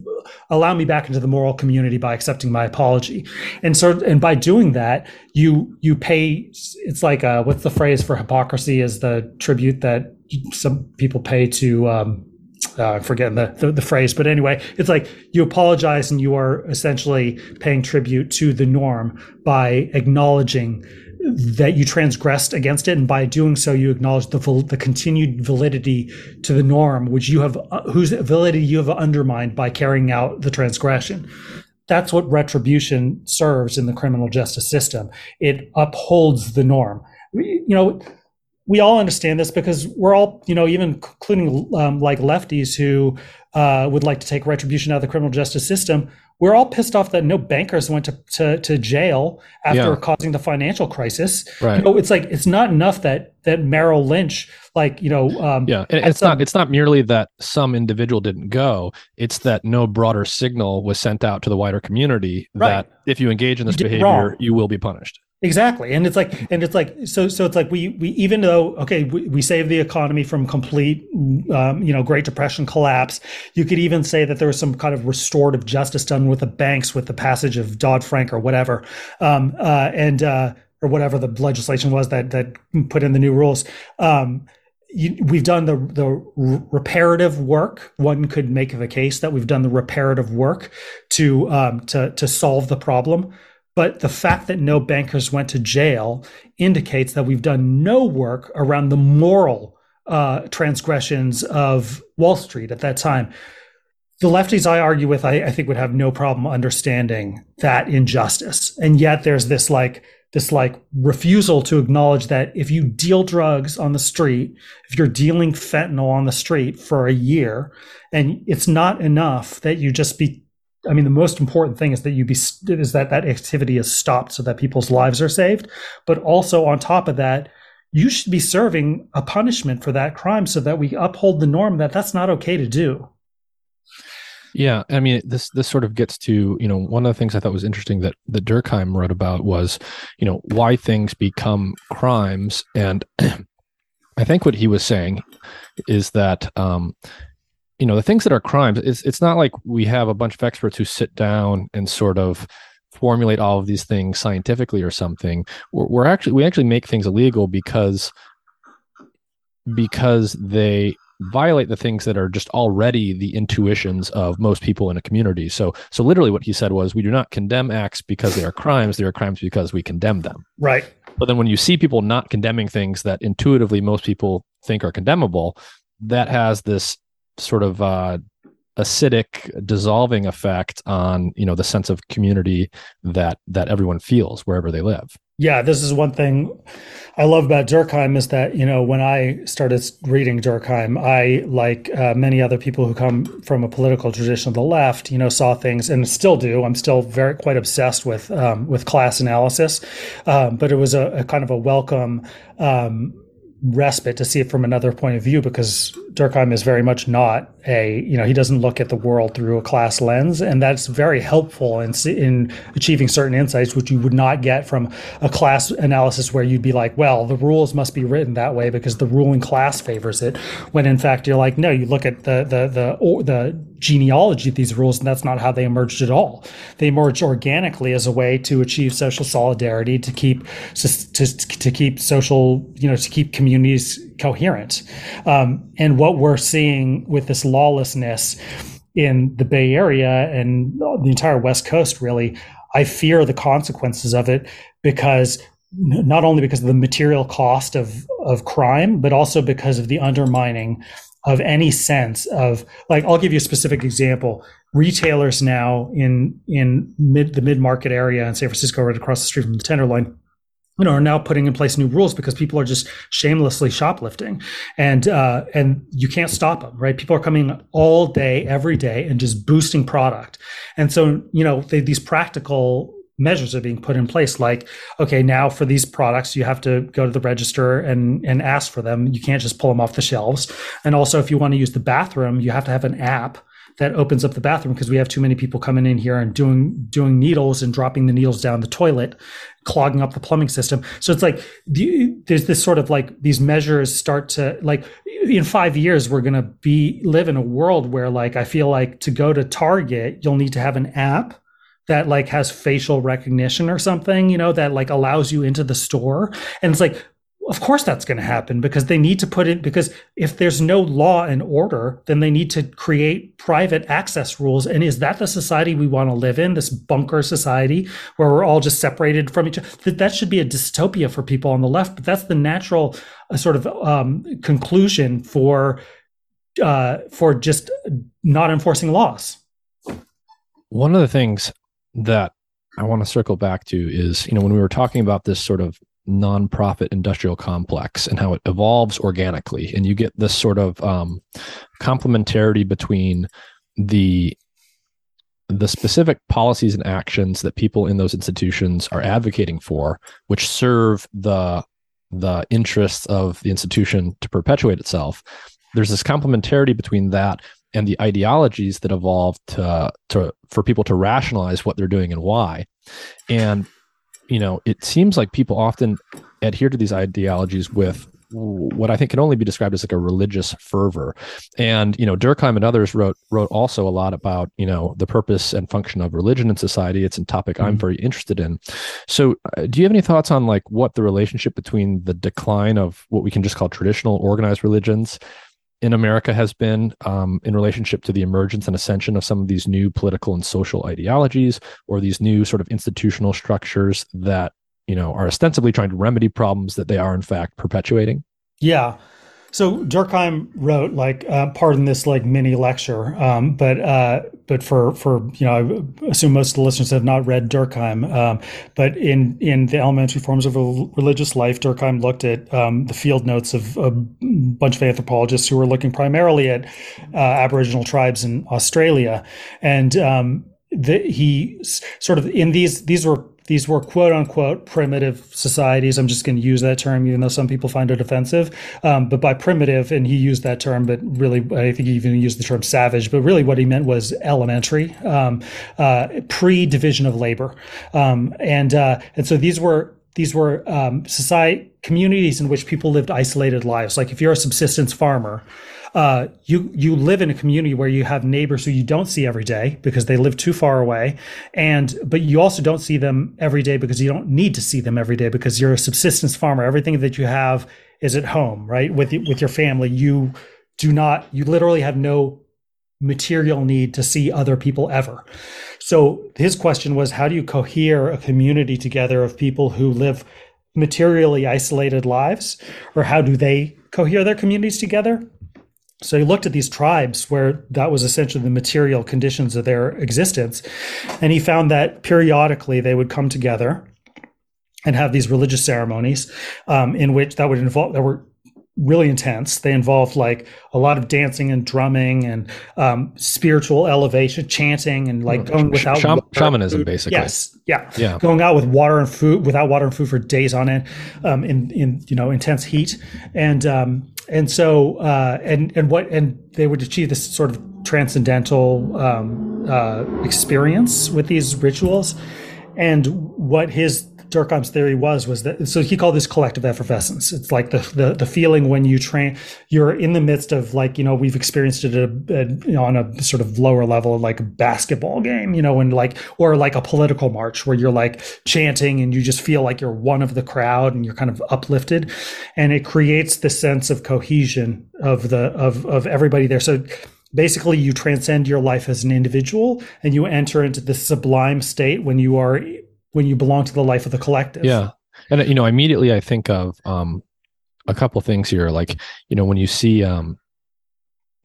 allow me back into the moral community by accepting my apology? And so, and by doing that, you, you pay, it's like, uh, what's the phrase for hypocrisy is the tribute that some people pay to, um, uh, forgetting the, the, the phrase, but anyway, it's like you apologize and you are essentially paying tribute to the norm by acknowledging that you transgressed against it, and by doing so, you acknowledge the the continued validity to the norm, which you have uh, whose validity you have undermined by carrying out the transgression. That's what retribution serves in the criminal justice system. It upholds the norm. You know, we all understand this because we're all, you know, even including um, like lefties who uh, would like to take retribution out of the criminal justice system we're all pissed off that no bankers went to, to, to jail after yeah. causing the financial crisis. Right. You know, it's like it's not enough that that Merrill Lynch, like you know, um, yeah, and it's some, not it's not merely that some individual didn't go; it's that no broader signal was sent out to the wider community right. that if you engage in this behavior, you will be punished. Exactly. And it's like, and it's like, so, so it's like we, we, even though, okay, we, we saved the economy from complete, um, you know, Great Depression collapse. You could even say that there was some kind of restorative justice done with the banks with the passage of Dodd Frank or whatever. Um, uh, and, uh, or whatever the legislation was that, that put in the new rules. Um, you, we've done the the reparative work. One could make the case that we've done the reparative work to um, to to solve the problem. But the fact that no bankers went to jail indicates that we've done no work around the moral uh, transgressions of Wall Street at that time. the lefties I argue with, I, I think would have no problem understanding that injustice. And yet there's this like, this like refusal to acknowledge that if you deal drugs on the street, if you're dealing fentanyl on the street for a year, and it's not enough that you just be I mean, the most important thing is that you be is that that activity is stopped so that people's lives are saved. But also on top of that, you should be serving a punishment for that crime so that we uphold the norm that that's not okay to do. Yeah, I mean this this sort of gets to you know one of the things I thought was interesting that that Durkheim wrote about was you know why things become crimes, and I think what he was saying is that um, you know the things that are crimes. It's it's not like we have a bunch of experts who sit down and sort of formulate all of these things scientifically or something. We're, we're actually we actually make things illegal because because they violate the things that are just already the intuitions of most people in a community. So so literally what he said was we do not condemn acts because they are crimes, they are crimes because we condemn them. Right. But then when you see people not condemning things that intuitively most people think are condemnable, that has this sort of uh, acidic dissolving effect on you know the sense of community that that everyone feels wherever they live. Yeah this is one thing i love about durkheim is that you know when i started reading durkheim i like uh, many other people who come from a political tradition of the left you know saw things and still do. I'm still very quite obsessed with um, with class analysis. Um, but it was a, a, kind of a welcome um, respite to see it from another point of view because Durkheim is very much not a you know he doesn't look at the world through a class lens and that's very helpful in in achieving certain insights which you would not get from a class analysis where you'd be like well the rules must be written that way because the ruling class favors it when in fact you're like no you look at the the the the genealogy of these rules and that's not how they emerged at all. They emerged organically as a way to achieve social solidarity to keep to, to keep social you know to keep communities coherent um, and what we're seeing with this lawlessness in the Bay Area and the entire West Coast, really, I fear the consequences of it because not only because of the material cost of of crime, but also because of the undermining of any sense of like I'll give you a specific example. Retailers now in in mid the mid market area in San Francisco, right across the street from the Tenderloin, you know, are now putting in place new rules because people are just shamelessly shoplifting, and uh, and you can't stop them, right? People are coming all day, every day, and just boosting product, and so you know they, these practical measures are being put in place like okay now for these products you have to go to the register and and ask for them. You can't just pull them off the shelves. And also if you want to use the bathroom you have to have an app that opens up the bathroom because we have too many people coming in here and doing doing needles and dropping the needles down the toilet clogging up the plumbing system. So it's like there's this sort of like these measures start to like in five years we're to be live in a world where like i feel like to go to target you'll need to have an app that like has facial recognition or something you know that like allows you into the store. And it's like of course that's going to happen because they need to put it because if there's no law and order then they need to create private access rules. And is that the society we want to live in this bunker society where we're all just separated from each other that, that should be a dystopia for people on the left but that's the natural uh, sort of um, conclusion for uh, for just not enforcing laws. One of the things that I want to circle back to is, you know, when we were talking about this sort of nonprofit industrial complex and how it evolves organically. And you get this sort of um, complementarity between the the specific policies and actions that people in those institutions are advocating for which serve the the interests of the institution to perpetuate itself. There's this complementarity between that and the ideologies that evolve to, to for people to rationalize what they're doing and why. And you know, it seems like people often adhere to these ideologies with what I think can only be described as like a religious fervor. And you know, Durkheim and others wrote wrote also a lot about you know the purpose and function of religion in society. It's a topic mm-hmm. I'm very interested in. So, uh, do you have any thoughts on like what the relationship between the decline of what we can just call traditional organized religions in America has been um, in relationship to the emergence and ascension of some of these new political and social ideologies or these new sort of institutional structures that you know are ostensibly trying to remedy problems that they are in fact perpetuating. Yeah So Durkheim wrote like, uh, pardon this like mini lecture, um, but uh, but for for you know, I assume most of the listeners have not read Durkheim. Um, but in in the elementary forms of religious life, Durkheim looked at um, the field notes of a bunch of anthropologists who were looking primarily at uh, Aboriginal tribes in Australia, and um, he sort of in these these were these were quote unquote primitive societies. I'm just going to use that term, even though some people find it offensive. Um, but by primitive, and he used that term, but really, I think he even used the term savage. But really, what he meant was elementary, um, uh, pre division of labor, um, and uh, and so these were these were um, society communities in which people lived isolated lives. Like if you're a subsistence farmer, uh, you you live in a community where you have neighbors who you don't see every day because they live too far away, and but you also don't see them every day because you don't need to see them every day because you're a subsistence farmer. Everything that you have is at home, right? With with your family, you do not. You literally have no material need to see other people ever. So his question was, how do you cohere a community together of people who live materially isolated lives, or how do they cohere their communities together? So he looked at these tribes where that was essentially the material conditions of their existence. And he found that periodically they would come together and have these religious ceremonies um, in which that would involve, that were really intense. They involved like a lot of dancing and drumming and um, spiritual elevation, chanting, and like going without Sham- shamanism, basically. Yes, yeah, yeah. Going out with water and food, without water and food for days on end, um, in in you know intense heat, and um, and so uh, and and what and they would achieve this sort of transcendental um, uh, experience with these rituals, and what his Durkheim's theory was was that so he called this collective effervescence. It's like the the, the feeling when you train, you're in the midst of like you know we've experienced it a, a, on a sort of lower level like a basketball game, you know, and like or like a political march where you're like chanting and you just feel like you're one of the crowd and you're kind of uplifted, and it creates the sense of cohesion of the of of everybody there. So basically you transcend your life as an individual and you enter into the sublime state when you are when you belong to the life of the collective. Yeah. And you know, immediately I think of um a couple things here like, you know, when you see um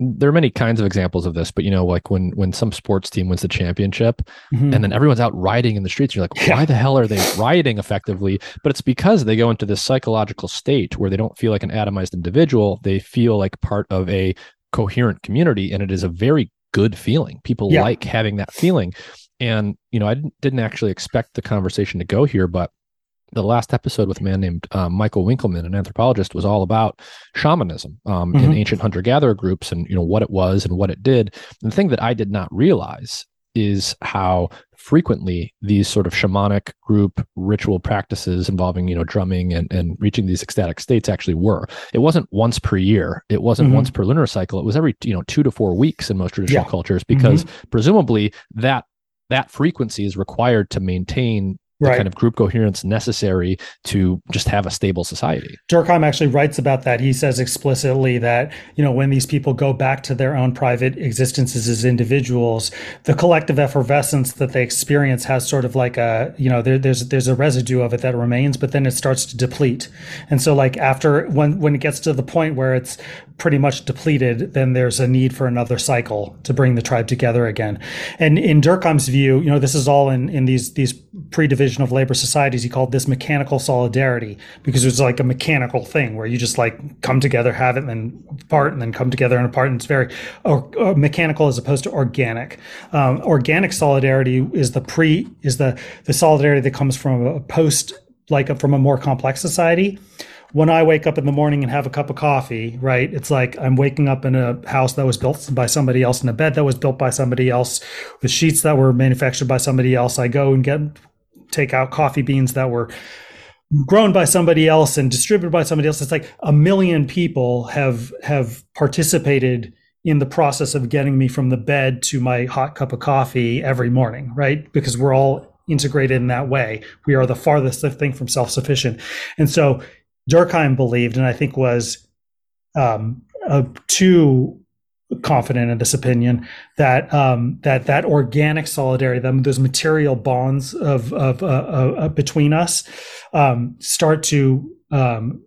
there are many kinds of examples of this, but you know, like when when some sports team wins the championship mm-hmm. and then everyone's out rioting in the streets, you're like, why the hell are they rioting effectively? But it's because they go into this psychological state where they don't feel like an atomized individual. They feel like part of a coherent community, and it is a very good feeling. People yeah. like having that feeling. And, you know, I didn't, didn't actually expect the conversation to go here, but the last episode with a man named um, Michael Winkelman, an anthropologist, was all about shamanism um, mm-hmm. in ancient hunter gatherer groups and you know what it was and what it did. And the thing that I did not realize is how frequently these sort of shamanic group ritual practices involving you know drumming and, and reaching these ecstatic states actually were it wasn't once per year it wasn't mm-hmm. once per lunar cycle it was every you know two to four weeks in most traditional yeah. cultures because mm-hmm. presumably that that frequency is required to maintain the right. kind of group coherence necessary to just have a stable society. Durkheim actually writes about that. He says explicitly that, you know, when these people go back to their own private existences as individuals, the collective effervescence that they experience has sort of like a, you know, there, there's there's a residue of it that remains, but then it starts to deplete. And so like after when when it gets to the point where it's pretty much depleted, then there's a need for another cycle to bring the tribe together again. And in Durkheim's view, you know, this is all in, in these these pre-division of labor societies. He called this mechanical solidarity because it was like a mechanical thing where you just like come together, have it, and then part, and then come together and apart. And it's very or, or mechanical as opposed to organic. Um, organic solidarity is the pre is the the solidarity that comes from a post like a, from a more complex society when I wake up in the morning and have a cup of coffee, right? It's like I'm waking up in a house that was built by somebody else, in a bed that was built by somebody else, with sheets that were manufactured by somebody else. I go and get take out coffee beans that were grown by somebody else and distributed by somebody else. It's like a million people have have participated in the process of getting me from the bed to my hot cup of coffee every morning, right? Because we're all integrated in that way. We are the farthest thing from self-sufficient. And so Durkheim believed, and I think was um, uh, too confident in this opinion that um, that that organic solidarity, those material bonds of of uh, uh between us, um, start to um,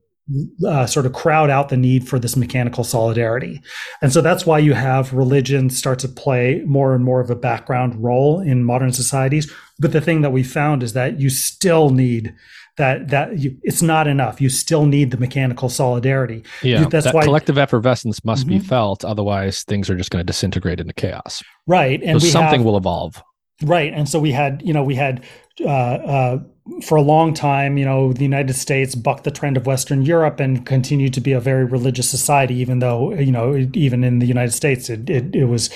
uh, sort of crowd out the need for this mechanical solidarity. And so that's why you have religion start to play more and more of a background role in modern societies. But the thing that we found is that you still need that that you, it's not enough. You still need the mechanical solidarity. Yeah, You- that why collective effervescence must be Mhm. felt. Otherwise, things are just going to disintegrate into chaos. right, and so something have, will evolve. Right. And so we had, you know, we had uh, uh, for a long time, you know, the United States bucked the trend of Western Europe and continued to be a very religious society, even though, you know, even in the United States, it, it, it was,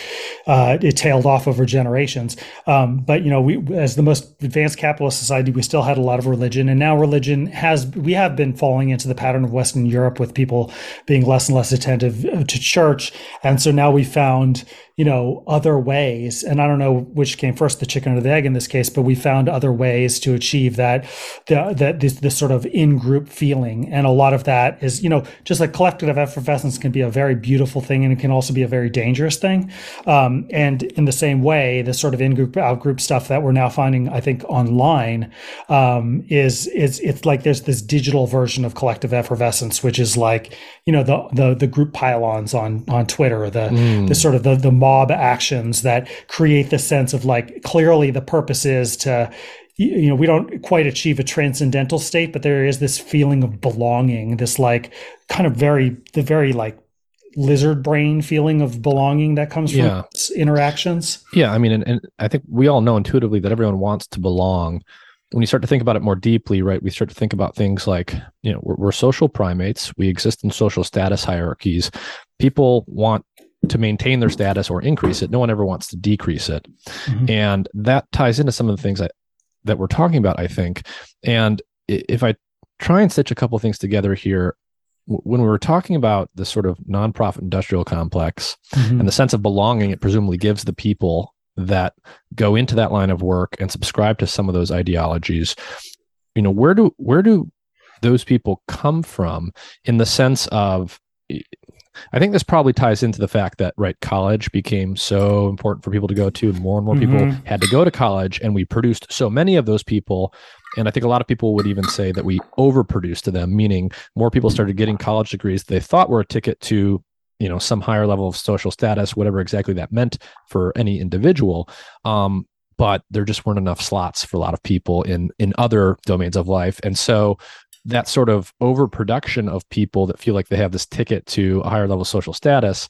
uh, it tailed off over generations. Um, but, you know, we, as the most advanced capitalist society, we still had a lot of religion. And now religion has, we have been falling into the pattern of Western Europe with people being less and less attentive uh, to church. And so now we found, you know, other ways. And I don't know which came first, the chicken or the egg in this case, but we found other ways to achieve that, the, that this, this sort of in-group feeling. And a lot of that is, you know, just like collective effervescence can be a very beautiful thing and it can also be a very dangerous thing. Um, and in the same way, the sort of in-group, out-group stuff that we're now finding, I think, online um, is, is it's like there's this digital version of collective effervescence, which is like, you know, the, the, the group pylons on, on Twitter, the, Mm. the sort of the, the mob actions that create the sense of like clearly the purpose is to you know we don't quite achieve a transcendental state but there is this feeling of belonging this like kind of very the very like lizard brain feeling of belonging that comes from Yeah. interactions Yeah, I mean, and, and I think we all know intuitively that everyone wants to belong. When you start to think about it more deeply, right, we start to think about things like, you know, we're, we're social primates. We exist in social status hierarchies. People want to maintain their status or increase it. No one ever wants to decrease it. Mhm. And that ties into some of the things I, that we're talking about, I think. And if I try and stitch a couple things together here, when we were talking about the sort of nonprofit industrial complex, Mhm. and the sense of belonging it presumably gives the people that go into that line of work and subscribe to some of those ideologies you know where do where do those people come from in the sense of i think this probably ties into the fact that right college became so important for people to go to. And more and more people Mhm. had to go to college and we produced so many of those people. And i think a lot of people would even say that we overproduced to them meaning more people started getting college degrees they thought were a ticket to you know some higher level of social status whatever exactly that meant for any individual. Um, but there just weren't enough slots for a lot of people in in other domains of life. And so that sort of overproduction of people that feel like they have this ticket to a higher level social status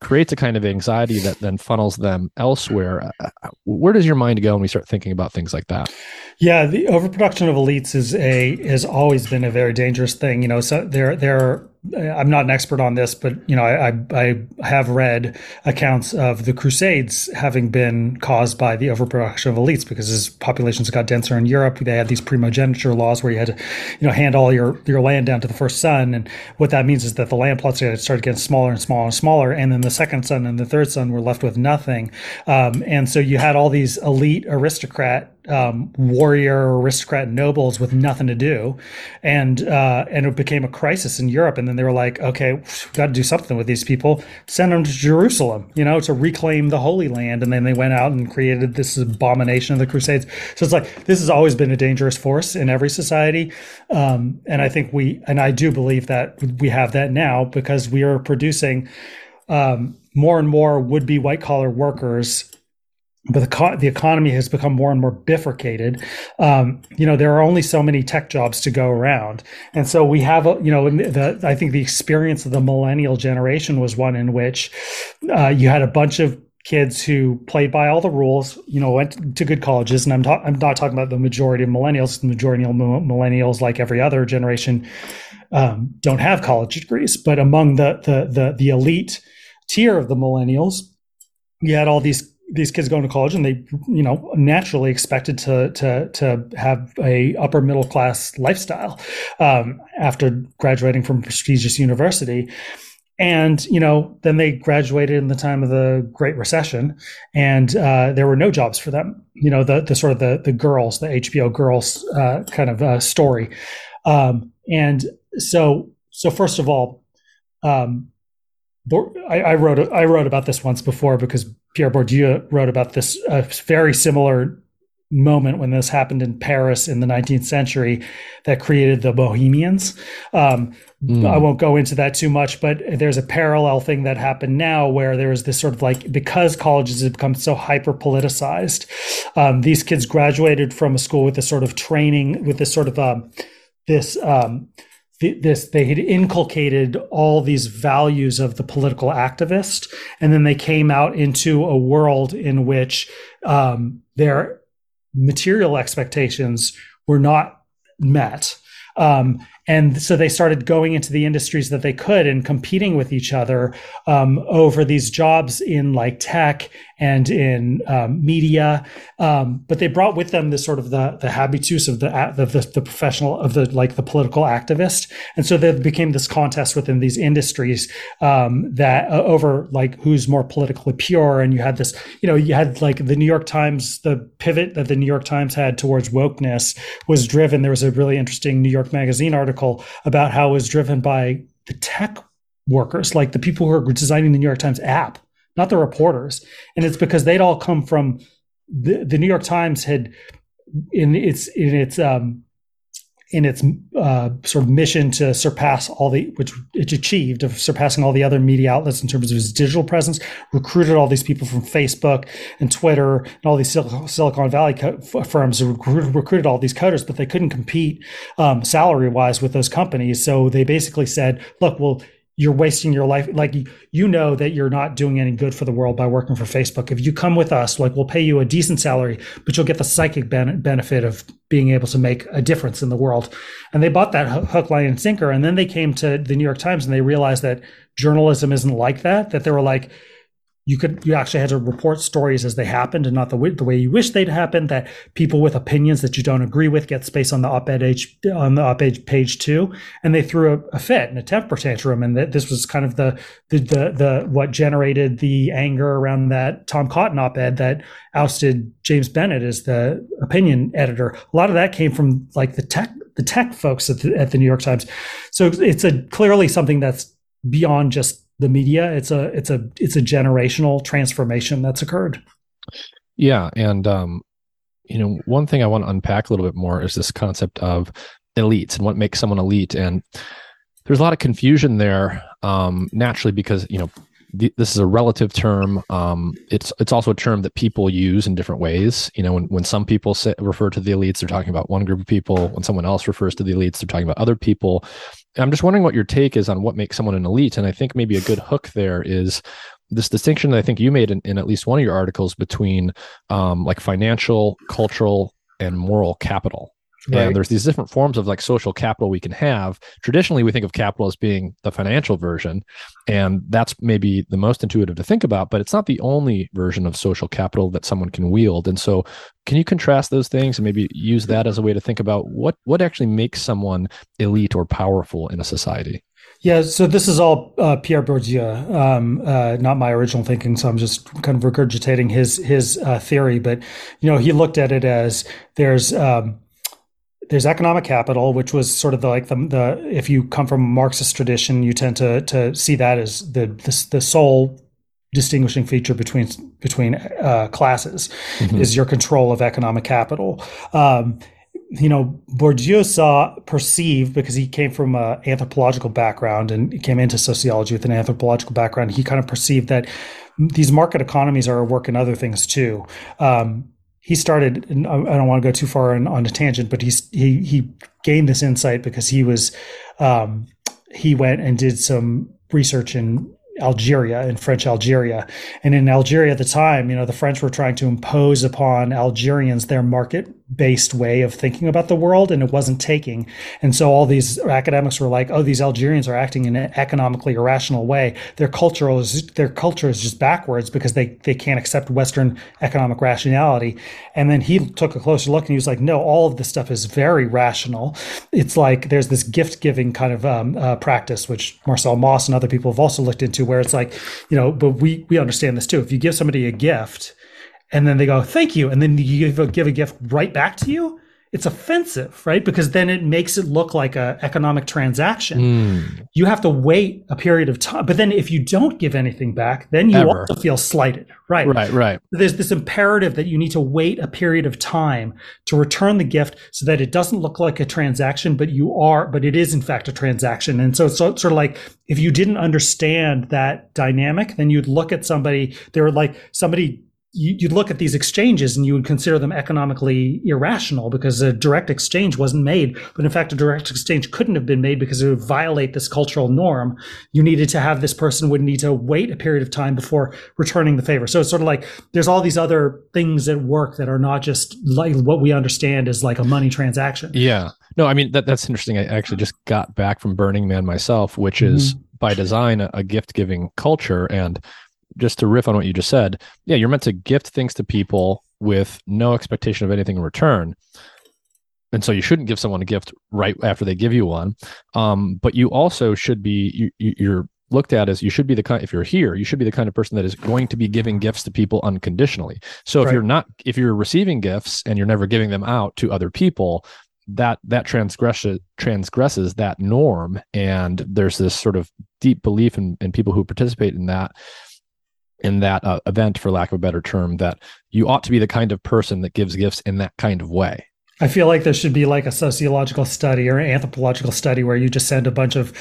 creates a kind of anxiety that then funnels them elsewhere Uh, uh, where does your mind go when we start thinking about things like that Yeah, the overproduction of elites is a has always been a very dangerous thing. You know, so there there. I'm not an expert on this, but you know, I, I I have read accounts of the Crusades having been caused by the overproduction of elites because as populations got denser in Europe, they had these primogeniture laws where you had to, you know, hand all your your land down to the first son, and what that means is that the land plots started getting smaller and smaller and smaller, and then the second son and the third son were left with nothing, um, and so you had all these elite aristocrat um, warrior aristocrat nobles with nothing to do, and uh, and it became a crisis in Europe. And then they were like, okay, got to do something with these people. Send them to Jerusalem, you know, to reclaim the Holy Land. And then they went out and created this abomination of the Crusades. So it's like this has always been a dangerous force in every society, um, and I think we and I do believe that we have that now because we are producing um, more and more would-be white-collar workers but the, the economy has become more and more bifurcated. Um, you know, there are only so many tech jobs to go around, and so we have, a, you know, the, I think the experience of the millennial generation was one in which uh, you had a bunch of kids who played by all the rules, you know, went to good colleges, and I'm, ta- I'm not talking about the majority of millennials. The majority of millennials, like every other generation, um, don't have college degrees, but among the the the, the elite tier of the millennials, you had all these these kids going to college and they you know naturally expected to to to have a upper middle class lifestyle um, after graduating from prestigious university. And you know then they graduated in the time of the great recession and uh, there were no jobs for them. You know the the sort of the the girls the hbo girls uh, kind of uh, story. Um, and so so first of all um, I, I wrote I wrote about this once before because Pierre Bourdieu wrote about this uh, very similar moment when this happened in Paris in the 19th century that created the Bohemians. Um, mm. I won't go into that too much, but there's a parallel thing that happened now where there is this sort of like because colleges have become so hyper politicized, um, these kids graduated from a school with this sort of training, with this sort of um, this. This they had inculcated all these values of the political activist and then they came out into a world in which um, their material expectations were not met. Um, and so they started going into the industries that they could and competing with each other um, over these jobs in like tech and in um, media. Um, but they brought with them this sort of the the habitus of the, the, the the professional of the like the political activist, and so there became this contest within these industries um, that uh, over like who's more politically pure. And you had this, you know, you had like the New York Times, the pivot that the New York Times had towards wokeness was driven. There was a really interesting New York Magazine article about how it was driven by the tech workers, like the people who are designing the New York Times app not the reporters. And it's because they'd all come from the, the New York Times had in its in its um, in its uh, sort of mission to surpass all the which it achieved of surpassing all the other media outlets in terms of its digital presence recruited all these people from facebook and twitter and all these silicon valley co- firms recruited, recruited, all these coders but they couldn't compete um, salary wise with those companies. So they basically said look well you're wasting your life. Like you know that you're not doing any good for the world by working for facebook. If you come with us like we'll pay you a decent salary but you'll get the psychic ben- benefit of being able to make a difference in the world. And they bought that hook line and sinker and then they came to the new york times and they realized that journalism isn't like that that they were like you could you actually had to report stories as they happened and not the way, the way you wish they'd happened that people with opinions that you don't agree with get space on the op-ed page on the op-ed page too. And they threw a, a fit and a temper tantrum. And that this was kind of the, the the the what generated the anger around that Tom Cotton op-ed that ousted James Bennet as the opinion editor. A lot of that came from like the tech the tech folks at the, at the New York Times. So it's a clearly something that's beyond just the media. It's a it's a it's a generational transformation that's occurred. Yeah, and um, you know, one thing I want to unpack a little bit more is this concept of elites and what makes someone elite. And there's a lot of confusion there, um, naturally, because you know this is a relative term. Um, it's it's also a term that people use in different ways. You know, when, when some people say, refer to the elites, they're talking about one group of people. When someone else refers to the elites, they're talking about other people. I'm just wondering what your take is on what makes someone an elite. And I think maybe a good hook there is this distinction that I think you made in, in at least one of your articles between um, like financial, cultural, and moral capital. Right. And there's these different forms of like social capital we can have. Traditionally, we think of capital as being the financial version, and that's maybe the most intuitive to think about, but it's not the only version of social capital that someone can wield. And so, can you contrast those things and maybe use that as a way to think about what what actually makes someone elite or powerful in a society? Yeah, so this is all uh, Pierre Bourdieu, um, uh, not my original thinking. So I'm just kind of regurgitating his his uh, theory. But you know, he looked at it as there's um, there's economic capital, which was sort of the, like the, the if you come from Marxist tradition, you tend to to see that as the the, the sole distinguishing feature between between uh, classes mm-hmm. is your control of economic capital. Um, you know, Bourdieu saw perceived because he came from an anthropological background and he came into sociology with an anthropological background. He kind of perceived that these market economies are a work in other things too. Um, he started i don't want to go too far on, on a tangent but he's he he gained this insight because he was um, he went and did some research in Algeria in French Algeria. And in Algeria at the time, you know, the French were trying to impose upon Algerians their market based way of thinking about the world and it wasn't taking. And so all these academics were like, oh, these Algerians are acting in an economically irrational way. Their culture is their culture is just backwards because they, they can't accept Western economic rationality. And then he took a closer look and he was like, no, all of this stuff is very rational. It's like there's this gift giving kind of um, uh, practice, which Marcel Mauss and other people have also looked into, where it's like, you know, but we we understand this too. If you give somebody a gift, and then they go thank you and then you give a, give a gift right back to you it's offensive, right? Because then it makes it look like a economic transaction. Mm. You have to wait a period of time. But then if you don't give anything back, then you Ever. also feel slighted, right? Right, right. There's this imperative that you need to wait a period of time to return the gift so that it doesn't look like a transaction, but you are, but it is in fact a transaction. And so it's sort of like if you didn't understand that dynamic, then you'd look at somebody, they were like somebody you, would look at these exchanges and you would consider them economically irrational because a direct exchange wasn't made. But in fact, a direct exchange couldn't have been made because it would violate this cultural norm. You needed to have this person would need to wait a period of time before returning the favor. So it's sort of like there's all these other things at work that are not just like what we understand as like a money transaction. Yeah. No, I mean that that's interesting. I actually just got back from Burning Man myself, which is mm-hmm. by design a, a gift giving culture and just to riff on what you just said, yeah, you're meant to gift things to people with no expectation of anything in return. And so you shouldn't give someone a gift right after they give you one. Um, but you also should be, you, you're looked at as you should be the kind if you're here you should be the kind of person that is going to be giving gifts to people unconditionally so if you're not if you're receiving gifts and you're never giving them out to other people that that transgresses transgresses that norm and there's this sort of deep belief in, in people who participate in that in that uh, event, for lack of a better term, that you ought to be the kind of person that gives gifts in that kind of way. I feel like there should be like a sociological study or an anthropological study where you just send a bunch of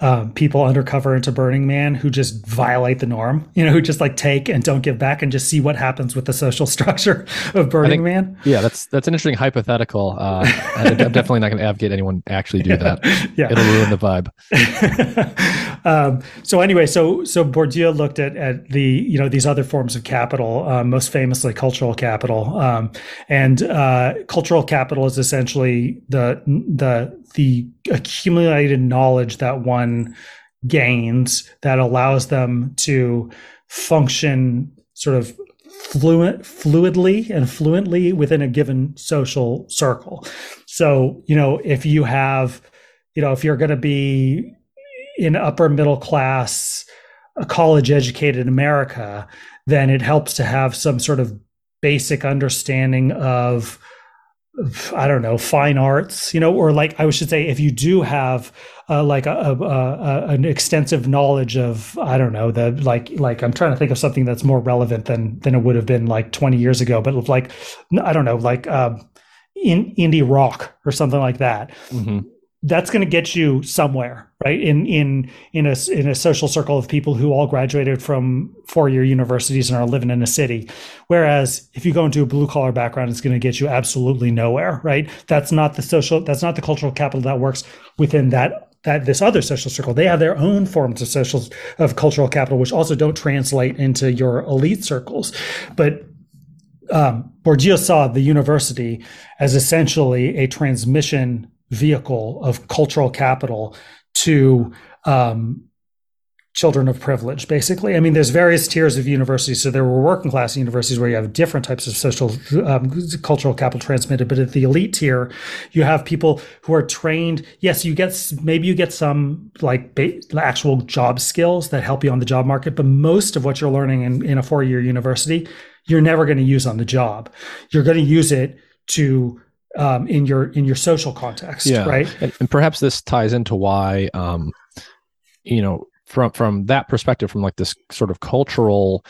um, people undercover into Burning Man who just violate the norm, you know, who just like take and don't give back and just see what happens with the social structure of Burning think, Man. Yeah, that's that's an interesting hypothetical. Uh, I'm definitely not going to advocate anyone actually do that. yeah, it'll ruin the vibe. um, so anyway, so so Bourdieu looked at at the you know these other forms of capital, uh, most famously cultural capital, um, and uh, cultural capital is essentially the the the accumulated knowledge that one gains that allows them to function sort of fluent fluidly and fluently within a given social circle. So you know if you have you know if you're going to be in upper middle class college educated america then it helps to have some sort of basic understanding of I don't know, fine arts, you know, or like I should say, if you do have uh, like a, a, a, an extensive knowledge of, I don't know, the like, like I'm trying to think of something that's more relevant than than it would have been like 20 years ago, but like, I don't know, like uh, in indie rock or something like that. Mm-hmm that's going to get you somewhere right? In in in a in a social circle of people who all graduated from four year universities and are living in a city. Whereas if you go into a blue collar background it's going to get you absolutely nowhere right? That's not the social that's not the cultural capital that works within that that this other social circle. They have their own forms of social of cultural capital which also don't translate into your elite circles. But um, Bourdieu saw the university as essentially a transmission vehicle of cultural capital to um, children of privilege basically. I mean there's various tiers of universities. So there were working class universities where you have different types of social um, cultural capital transmitted. But at the elite tier you have people who are trained. Yes you get maybe you get some like actual job skills that help you on the job market. But most of what you're learning in, in a four-year university you're never going to use on the job. You're going to use it to um, in your in your social context, yeah. right? And, and, perhaps this ties into why, um, you know, from from that perspective, from like this sort of cultural,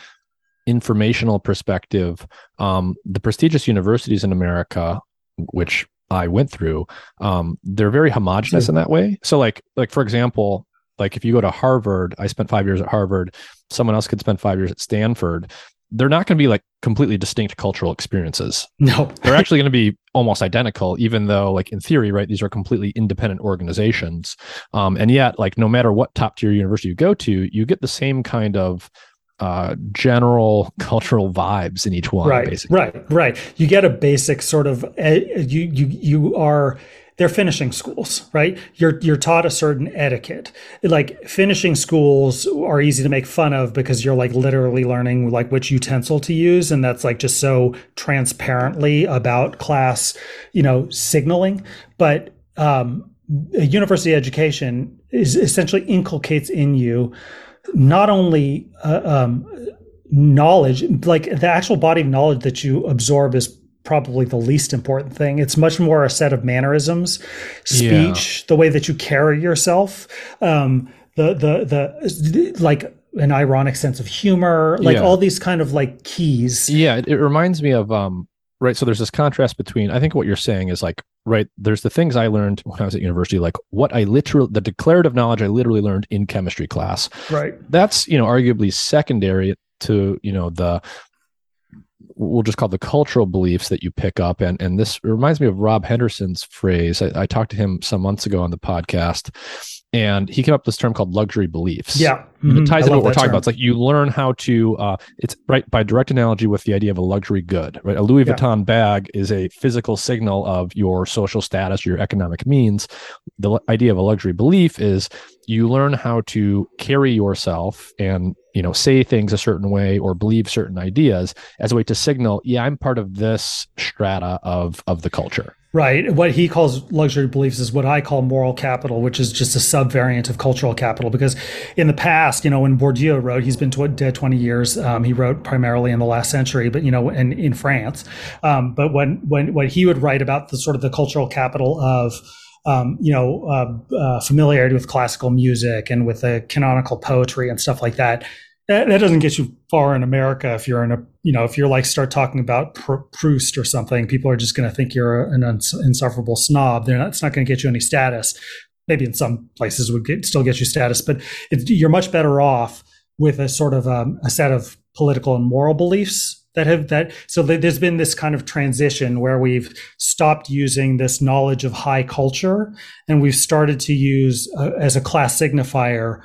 informational perspective, um, the prestigious universities in America, which I went through, um, they're very homogenous in that way. So, like, like for example, like if you go to Harvard, I spent five years at Harvard. Someone else could spend five years at Stanford they're not going to be like completely distinct cultural experiences. No, they're actually going to be almost identical, even though, like in theory, right, these are completely independent organizations. Um, and yet, like no matter what top tier university you go to, you get the same kind of uh, general cultural vibes in each one. Right, basically. right, right. You get a basic sort of uh, you you you are they're finishing schools, right? You're you're taught a certain etiquette. Like finishing schools are easy to make fun of because you're like literally learning like which utensil to use, and that's like just so transparently about class, you know, signaling. But um, a university education is essentially inculcates in you not only uh, um, knowledge, like the actual body of knowledge that you absorb is probably the least important thing. It's much more a set of mannerisms, speech, yeah. the way that you carry yourself, um, the, the the like an ironic sense of humor, like yeah. all these kind of like keys. Yeah, it, it reminds me of um right. So there's this contrast between I think what you're saying is like right. There's the things I learned when I was at university, like what I literally the declarative knowledge I literally learned in chemistry class. Right. That's you know arguably secondary to you know the we'll just call the cultural beliefs that you pick up. And, and this reminds me of Rob Henderson's phrase. I, I talked to him some months ago on the podcast and he came up with this term called luxury beliefs. Yeah, mm-hmm. it ties into what we're talking term. about. It's like you learn how to. Uh, it's right by direct analogy with the idea of a luxury good. Right, a Louis yeah. Vuitton bag is a physical signal of your social status, your economic means. The idea of a luxury belief is you learn how to carry yourself and you know say things a certain way or believe certain ideas as a way to signal yeah i'm part of this strata of of the culture right what he calls luxury beliefs is what i call moral capital which is just a subvariant of cultural capital because in the past you know when bourdieu wrote he's been tw- dead 20 years um, he wrote primarily in the last century but you know in, in france um, but when when when he would write about the sort of the cultural capital of um, you know, uh, uh, familiarity with classical music and with the canonical poetry and stuff like that. That. That doesn't get you far in America if you're in a, you know, if you're like start talking about Proust or something, people are just going to think you're an insufferable snob. They're not, it's not going to get you any status. Maybe in some places would get, still get you status, but it, you're much better off with a sort of um, a set of political and moral beliefs that have that so there's been this kind of transition where we've stopped using this knowledge of high culture and we've started to use uh, as a class signifier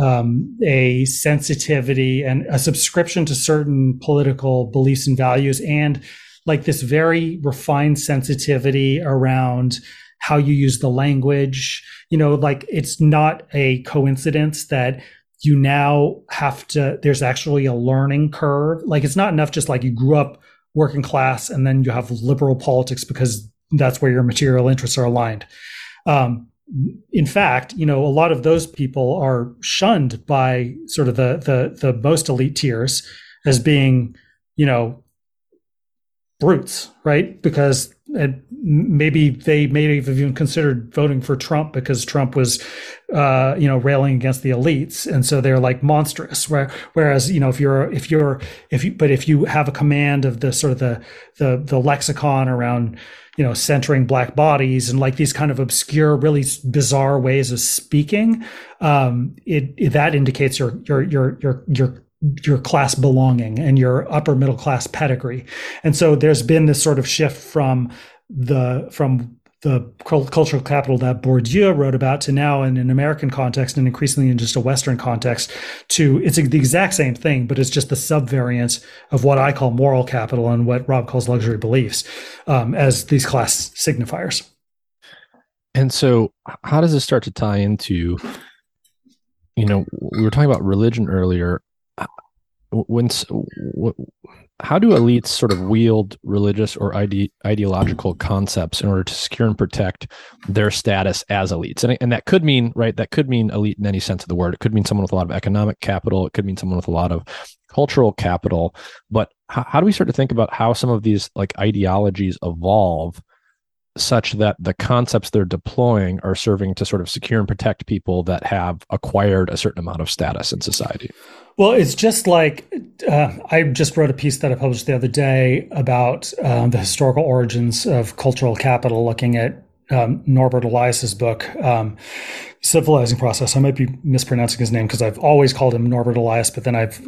um, a sensitivity and a subscription to certain political beliefs and values and like this very refined sensitivity around how you use the language. You know like it's not a coincidence that you now have to there's actually a learning curve. Like it's not enough just like you grew up working class and then you have liberal politics because that's where your material interests are aligned. Um, in fact you know a lot of those people are shunned by sort of the the the most elite tiers as being you know brutes right? Because and maybe they may have even considered voting for Trump because Trump was, uh, you know, railing against the elites, and so they're like monstrous. Where, whereas, you know, if you're if you're if you but if you have a command of the sort of the the the lexicon around you know centering black bodies and like these kind of obscure really bizarre ways of speaking um it, it that indicates your your your your your your class belonging and your upper middle class pedigree. And so there's been this sort of shift from the from the cultural capital that Bourdieu wrote about to now in an American context and increasingly in just a Western context to it's the exact same thing, but it's just the subvariant of what I call moral capital and what Rob calls luxury beliefs um, as these class signifiers. And so, how does this start to tie into? You know, we were talking about religion earlier when how do elites sort of wield religious or ide- ideological concepts in order to secure and protect their status as elites? And, and that could mean right that could mean elite in any sense of the word. It could mean someone with a lot of economic capital. It could mean someone with a lot of cultural capital. But how, how do we start to think about how some of these like ideologies evolve such that the concepts they're deploying are serving to sort of secure and protect people that have acquired a certain amount of status in society. Well, it's just like uh, I just wrote a piece that I published the other day about um, the historical origins of cultural capital, looking at um, Norbert Elias's book, um, Civilizing Process. I might be mispronouncing his name because I've always called him Norbert Elias, but then I've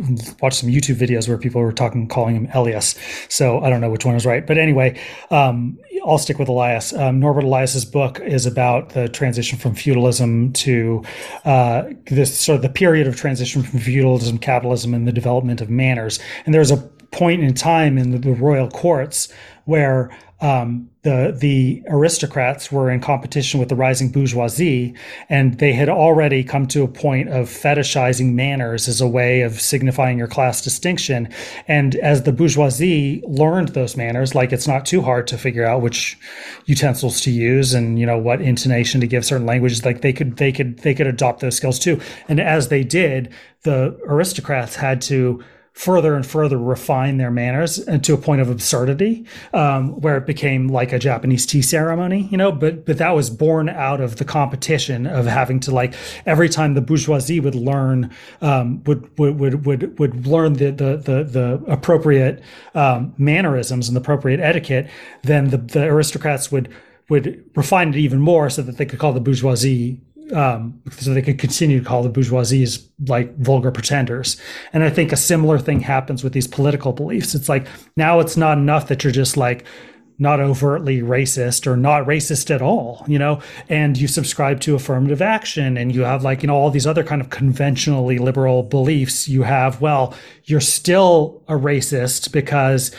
watched some YouTube videos where people were talking, calling him Elias. So I don't know which one is right. But anyway, um, I'll stick with Elias. Um, Norbert Elias's book is about the transition from feudalism to uh, this sort of the period of transition from feudalism, capitalism, and the development of manners. And there's a point in time in the, the royal courts where um, the the aristocrats were in competition with the rising bourgeoisie, and they had already come to a point of fetishizing manners as a way of signifying your class distinction. And as the bourgeoisie learned those manners, like it's not too hard to figure out which utensils to use and you know what intonation to give certain languages, like they could they could they could adopt those skills too. And as they did, the aristocrats had to further and further refine their manners to a point of absurdity, um, where it became like a Japanese tea ceremony, you know. But but that was born out of the competition of having to like every time the bourgeoisie would learn um, would, would would would would learn the the the, the appropriate um, mannerisms and the appropriate etiquette, then the, the aristocrats would would refine it even more so that they could call the bourgeoisie um, so they could continue to call the bourgeoisies like vulgar pretenders. And I think a similar thing happens with these political beliefs. It's like now it's not enough that you're just like not overtly racist or not racist at all, you know, and you subscribe to affirmative action and you have like, you know, all these other kind of conventionally liberal beliefs. You have, well, you're still a racist because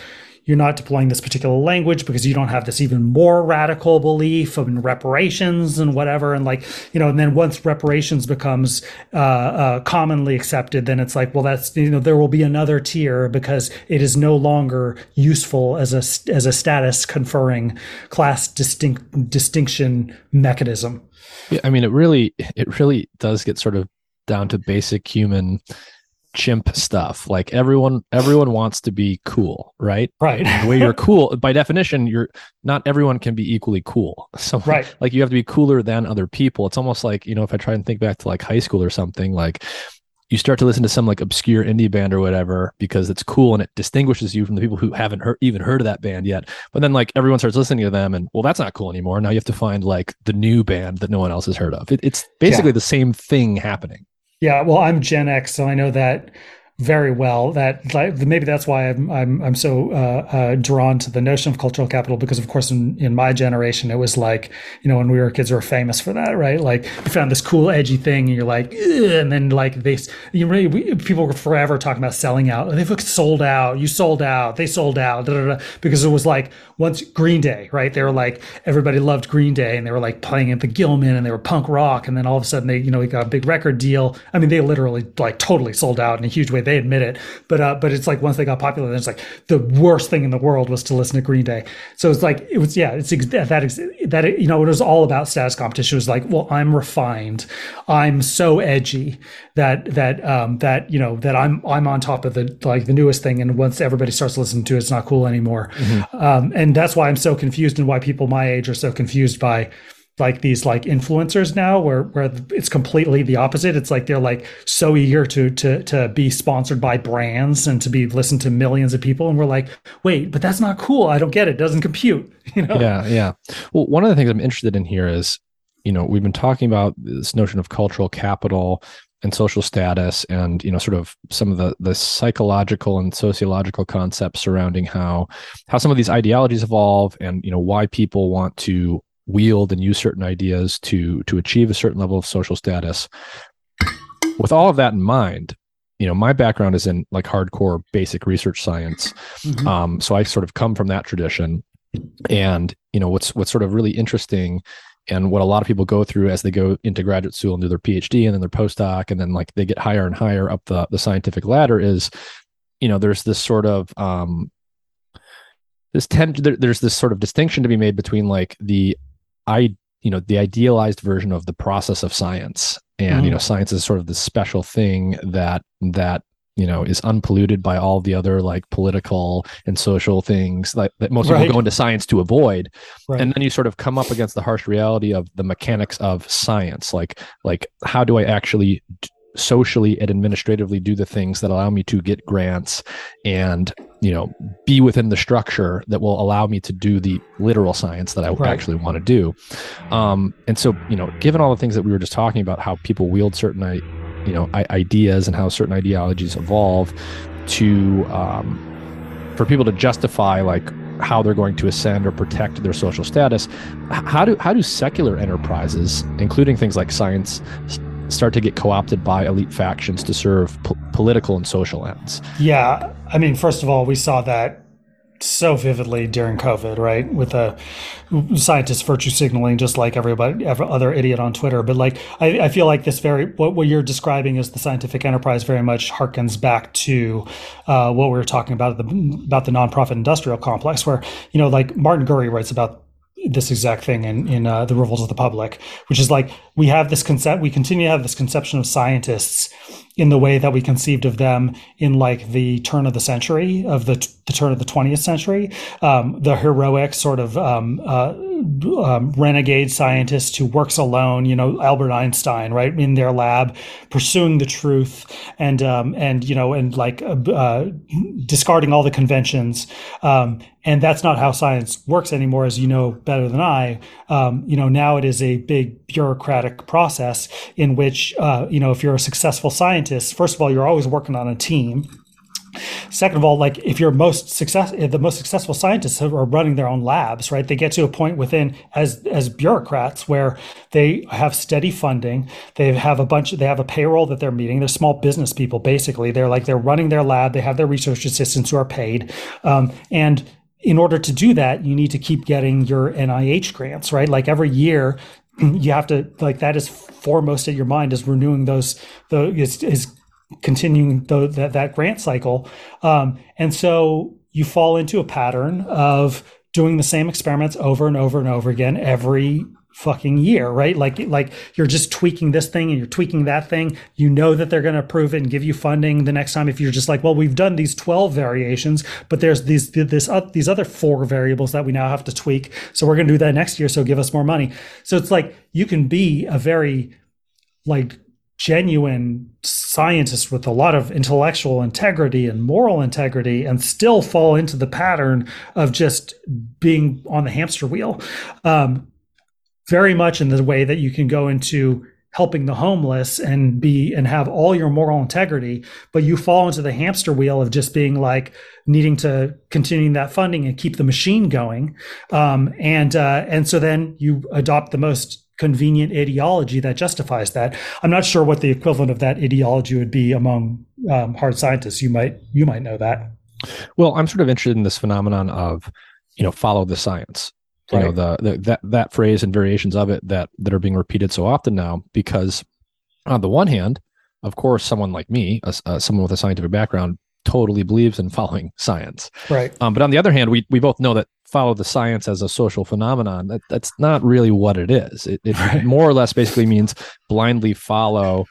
you're not deploying this particular language because you don't have this even more radical belief of reparations and whatever. And like, you know, and then once reparations becomes uh, uh, commonly accepted, then it's like, well, that's, you know, there will be another tier because it is no longer useful as a, as a status conferring class distinct distinction mechanism. Yeah, I mean, it really, it really does get sort of down to basic human chimp stuff. Like everyone, everyone wants to be cool, right? Right. the way you're cool, by definition, you're not everyone can be equally cool. So, right. like you have to be cooler than other people. It's almost like you know, if I try and think back to like high school or something, like you start to listen to some like obscure indie band or whatever because it's cool and it distinguishes you from the people who haven't heard, even heard of that band yet. But then like everyone starts listening to them and well, that's not cool anymore. Now you have to find like the new band that no one else has heard of. It, it's basically yeah. the same thing happening. Yeah, well, I'm Gen X, so I know that very well. That like, maybe that's why I'm I'm I'm so uh, uh, drawn to the notion of cultural capital because, of course, in, in my generation, it was like you know when we were kids, we were famous for that, right? Like you found this cool, edgy thing, and you're like, and then like they, you really, we, people were forever talking about selling out. They've sold out. You sold out. They sold out. Da, da, da, because it was like once Green Day, right? They were like everybody loved Green Day, and they were like playing at the Gilman, and they were punk rock, and then all of a sudden they you know they got a big record deal. I mean, they literally like totally sold out in a huge way they admit it, but uh, but it's like once they got popular, then it's like the worst thing in the world was to listen to Green Day. So it's like it was yeah, it's that that you know it was all about status competition. It was like, well, I'm refined, I'm so edgy that that um, that you know that I'm I'm on top of the like the newest thing, and once everybody starts listening to it, it's not cool anymore. Mm-hmm. Um, and that's why I'm so confused, and why people my age are so confused by like these like influencers now where where it's completely the opposite. It's like they're like so eager to to to be sponsored by brands and to be listened to millions of people. And we're like wait but that's not cool. I don't get it, it doesn't compute you know? Yeah yeah. Well one of the things i'm interested in here is you know we've been talking about this notion of cultural capital and social status and you know sort of some of the the psychological and sociological concepts surrounding how how some of these ideologies evolve and you know why people want to wield and use certain ideas to to achieve a certain level of social status. With all of that in mind you know my background is in like hardcore basic research science. Mm-hmm. um, so i sort of come from that tradition. And you know what's what's sort of really interesting and what a lot of people go through as they go into graduate school and do their phd and then their postdoc and then like they get higher and higher up the, the scientific ladder is you know there's this sort of um this tend there, there's this sort of distinction to be made between like the I you know the idealized version of the process of science and mm. you know science is sort of the special thing that that you know is unpolluted by all the other like political and social things like that most right. people go into science to avoid right. and then you sort of come up against the harsh reality of the mechanics of science like like how do i actually socially and administratively do the things that allow me to get grants and you know be within the structure that will allow me to do the literal science that i right. actually want to do um, and so you know given all the things that we were just talking about how people wield certain you know ideas and how certain ideologies evolve to um, for people to justify like how they're going to ascend or protect their social status how do how do secular enterprises including things like science start to get co-opted by elite factions to serve po- political and social ends. Yeah, I mean, first of all, we saw that so vividly during COVID, right? With the scientists virtue signaling, just like everybody, every other idiot on Twitter. But like, I, I, feel like this very what, what you're describing as the scientific enterprise very much harkens back to uh, what we were talking about the about the nonprofit industrial complex, where you know, like Martin Gurri writes about this exact thing in in uh, the revolt of the public which is like we have this concept we continue to have this conception of scientists in the way that we conceived of them in like the turn of the century of the, the turn of the 20th century. Um, the heroic sort of um, uh, um, renegade scientist who works alone you know albert einstein right in their lab pursuing the truth and um, and you know and like uh, uh, discarding all the conventions. Um, and that's not how science works anymore as you know better than i. Um, you know now it is a big bureaucratic process in which uh, you know if you're a successful scientist first of all you're always working on a team Second of all, like if you're most success, the most successful scientists are running their own labs, right? They get to a point within as as bureaucrats where they have steady funding. They have a bunch. They have a payroll that they're meeting. They're small business people, basically. They're like they're running their lab. They have their research assistants who are paid, um, and in order to do that, you need to keep getting your NIH grants, right? Like every year, you have to like that is foremost at your mind is renewing those the is, is continuing the, that that grant cycle, um, and so you fall into a pattern of doing the same experiments over and over and over again every fucking year, right? Like like you're just tweaking this thing and you're tweaking that thing. You know that they're going to approve it and give you funding the next time. If you're just like, well, we've done these 12 variations, but there's these this uh, these other four variables that we now have to tweak. So we're going to do that next year. So give us more money. So it's like you can be a very like genuine scientist with a lot of intellectual integrity and moral integrity and still fall into the pattern of just being on the hamster wheel. Um, very much in the way that you can go into helping the homeless and be and have all your moral integrity but you fall into the hamster wheel of just being like needing to continuing that funding and keep the machine going. Um, and uh, and so then you adopt the most convenient ideology that justifies that. I'm not sure what the equivalent of that ideology would be among um, hard scientists. You might you might know that. Well i'm sort of interested in this phenomenon of you know follow the science you right. know the, the that that phrase and variations of it that that are being repeated so often now because on the one hand of course someone like me uh, someone with a scientific background totally believes in following science. Right. Um, but on the other hand we we both know that follow the science as a social phenomenon that that's not really what it is. It, it right. more or less basically means blindly follow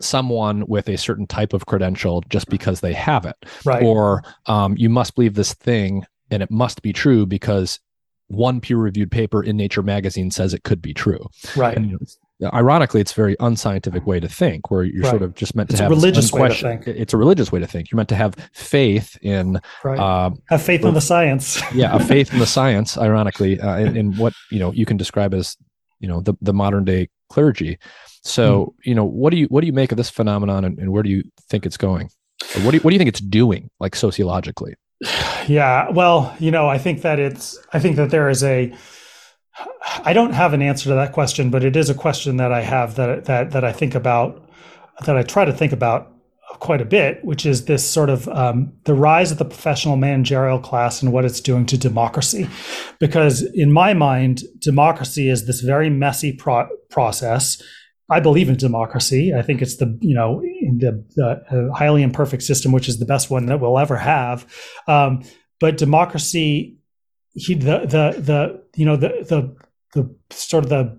someone with a certain type of credential just because they have it. Right. Or um, you must believe this thing and it must be true because one peer reviewed paper in Nature magazine says it could be true. Right. And, you know, ironically, it's a very unscientific way to think, where you're right. sort of just meant it's to have a religious way to think. It's a religious way to think. You're meant to have faith in right. uh, have faith in the science. yeah, a faith in the science. Ironically, uh, in, in, what you know you can describe as you know the the modern day clergy. So hmm. you know what do you what do you make of this phenomenon, and, and where do you think it's going? Or what do you, what do you think it's doing, like sociologically? Yeah, well, you know, I think that it's I think that there is a I don't have an answer to that question, but it is a question that I have that that that I think about that I try to think about quite a bit, which is this sort of um, the rise of the professional managerial class and what it's doing to democracy. Because in my mind, democracy is this very messy pro- process I believe in democracy. I think it's the you know the, the highly imperfect system, which is the best one that we'll ever have. Um, but democracy, he, the the the you know the the the sort of the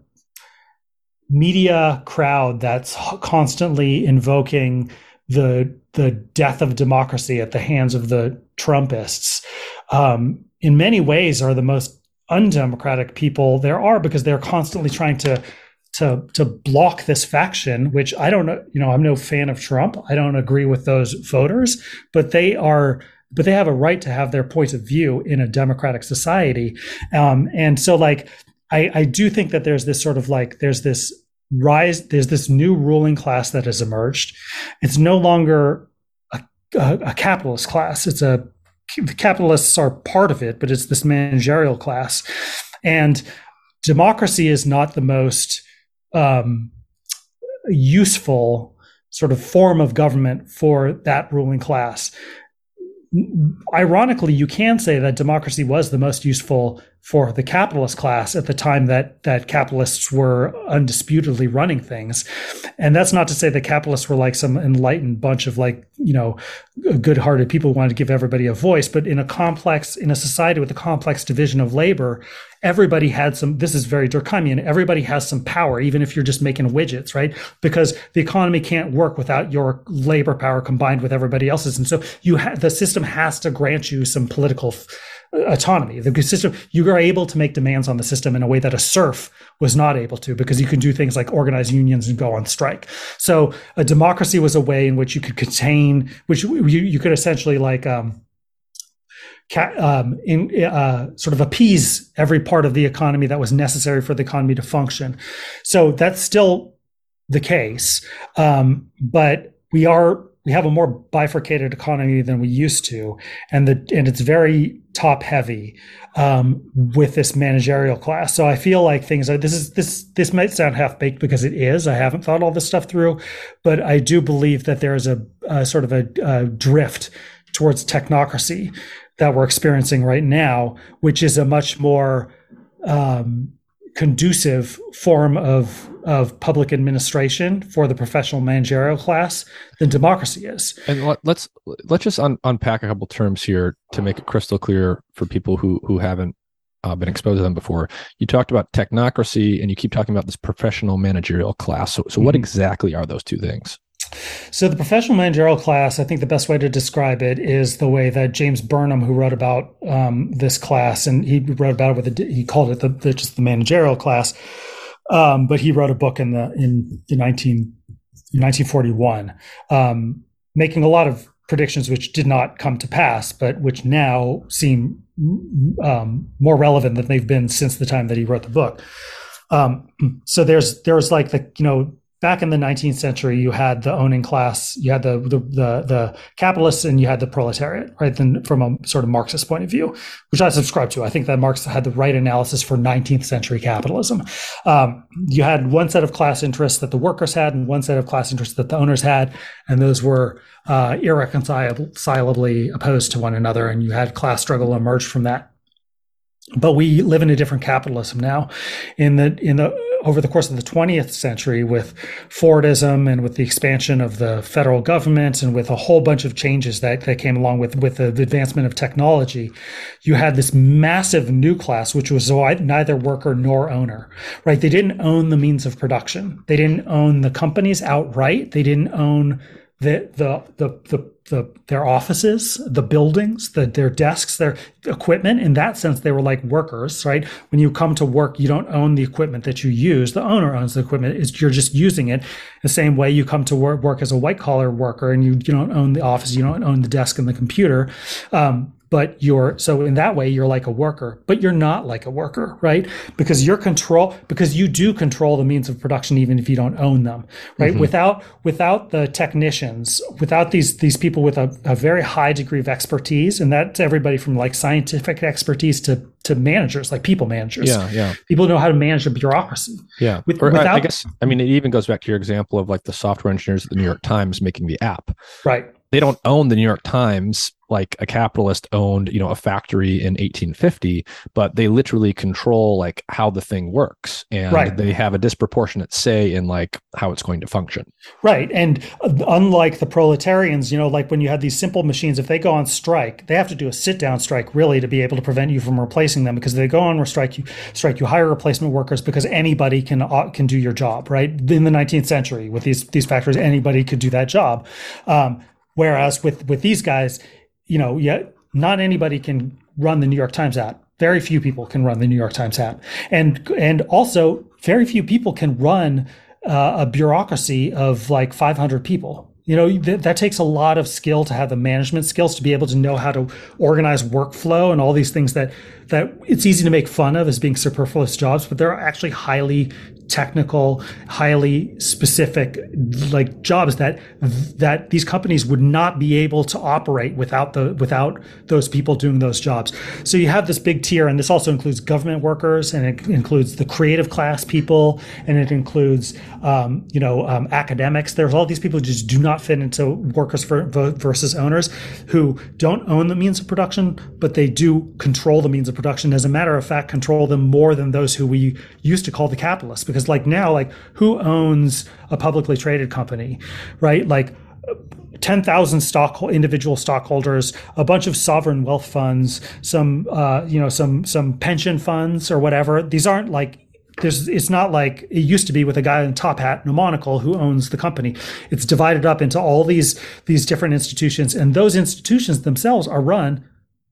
media crowd that's constantly invoking the the death of democracy at the hands of the Trumpists, um, in many ways, are the most undemocratic people there are because they're constantly trying to to to block this faction which i don't know you know i'm no fan of trump. I don't agree with those voters but they are but they have a right to have their point of view in a democratic society. Um, and so like I, I do think that there's this sort of like there's this rise there's this new ruling class that has emerged. It's no longer a, a, a capitalist class. It's a capitalists are part of it but it's this managerial class. And democracy is not the most um, useful sort of form of government for that ruling class. Ironically, you can say that democracy was the most useful for the capitalist class at the time that that capitalists were undisputedly running things and that's not to say that capitalists were like some enlightened bunch of like you know good-hearted people who wanted to give everybody a voice but in a complex in a society with a complex division of labor everybody had some this is very durkheimian everybody has some power even if you're just making widgets right because the economy can't work without your labor power combined with everybody else's and so you ha- the system has to grant you some political f- autonomy. The system, you are able to make demands on the system in a way that a serf was not able to because you can do things like organize unions and go on strike. So a democracy was a way in which you could contain, which you, you could essentially like, um, um, in uh, sort of appease every part of the economy that was necessary for the economy to function. So that's still the case, um, but we are we have a more bifurcated economy than we used to, and the and it's very top heavy um, with this managerial class. So I feel like things are this is this this might sound half baked because it is. I haven't thought all this stuff through, but I do believe that there is a, a sort of a, a drift towards technocracy that we're experiencing right now, which is a much more um, conducive form of of public administration for the professional managerial class than democracy is. And let, us let's just un, unpack a couple terms here to make it crystal clear for people who who haven't uh, been exposed to them before. You talked about technocracy, and you keep talking about this professional managerial class. So, so mm-hmm. what exactly are those two things? So, the professional managerial class, I think the best way to describe it is the way that James Burnham, who wrote about um, this class, and he wrote about it with a, he called it the, the, just the managerial class, um, but he wrote a book in the in the 19, 1941, um, making a lot of predictions which did not come to pass, but which now seem um, more relevant than they've been since the time that he wrote the book. Um, so there's there's like the you know back in the 19th century, you had the owning class, you had the, the the the, capitalists, and you had the proletariat, right? Then from a sort of Marxist point of view, which I subscribe to. I think that Marx had the right analysis for 19th century capitalism. Um, you had one set of class interests that the workers had, and one set of class interests that the owners had, and those were uh, irreconcilably opposed to one another. And you had class struggle emerge from that but we live in a different capitalism now in the in the over the course of the 20th century with Fordism and with the expansion of the federal government and with a whole bunch of changes that, that came along with, with the, the advancement of technology, you had this massive new class, which was neither worker nor owner, right? They didn't own the means of production. They didn't own the companies outright. They didn't own the, the, the, the the their offices, the buildings, the, their desks, their equipment. In that sense, they were like workers, right? When you come to work, you don't own the equipment that you use. The owner owns the equipment. It's, you're just using it. The same way you come to work, work as a white collar worker, and you you don't own the office, you don't own the desk and the computer. Um, but you're so in that way you're like a worker but you're not like a worker right? Because you're control because you do control the means of production even if you don't own them right? Mm-hmm. without without the technicians without these these people with a, a very high degree of expertise and that's everybody from like scientific expertise to to managers like people managers. Yeah yeah. People know how to manage a bureaucracy. Yeah. With, or, without, I guess i mean it even goes back to your example of like the software engineers at the new york times making the app. Right they don't own the New York Times like a capitalist owned, you know, a factory in 1850, but they literally control like how the thing works and right. they have a disproportionate say in like how it's going to function. Right. And uh, unlike the proletarians, you know, like when you have these simple machines, if they go on strike, they have to do a sit down strike really to be able to prevent you from replacing them because they go on strike, you strike, you hire replacement workers because anybody can uh, can do your job, right? In the 19th century with these these factories, anybody could do that job. Um, Whereas with with these guys, you know, yeah, not anybody can run the New York Times app. Very few people can run the New York Times app, and and also very few people can run uh, a bureaucracy of like 500 people. You know, th- that takes a lot of skill to have the management skills to be able to know how to organize workflow and all these things that that it's easy to make fun of as being superfluous jobs, but they're actually highly technical, highly specific like jobs that that these companies would not be able to operate without the without those people doing those jobs. So you have this big tier, and this also includes government workers, and it includes the creative class people, and it includes um, you know um, academics. There's all these people who just do not fit into workers for, versus owners who don't own the means of production, but they do control the means of production. As a matter of fact, control them more than those who we used to call the capitalists. Because like now, like who owns a publicly traded company, right? Like 10,000 stock individual stockholders, a bunch of sovereign wealth funds, some uh, you know some some pension funds or whatever. These aren't like there's it's not like it used to be with a guy in top hat and a monocle who owns the company. It's divided up into all these these different institutions, and those institutions themselves are run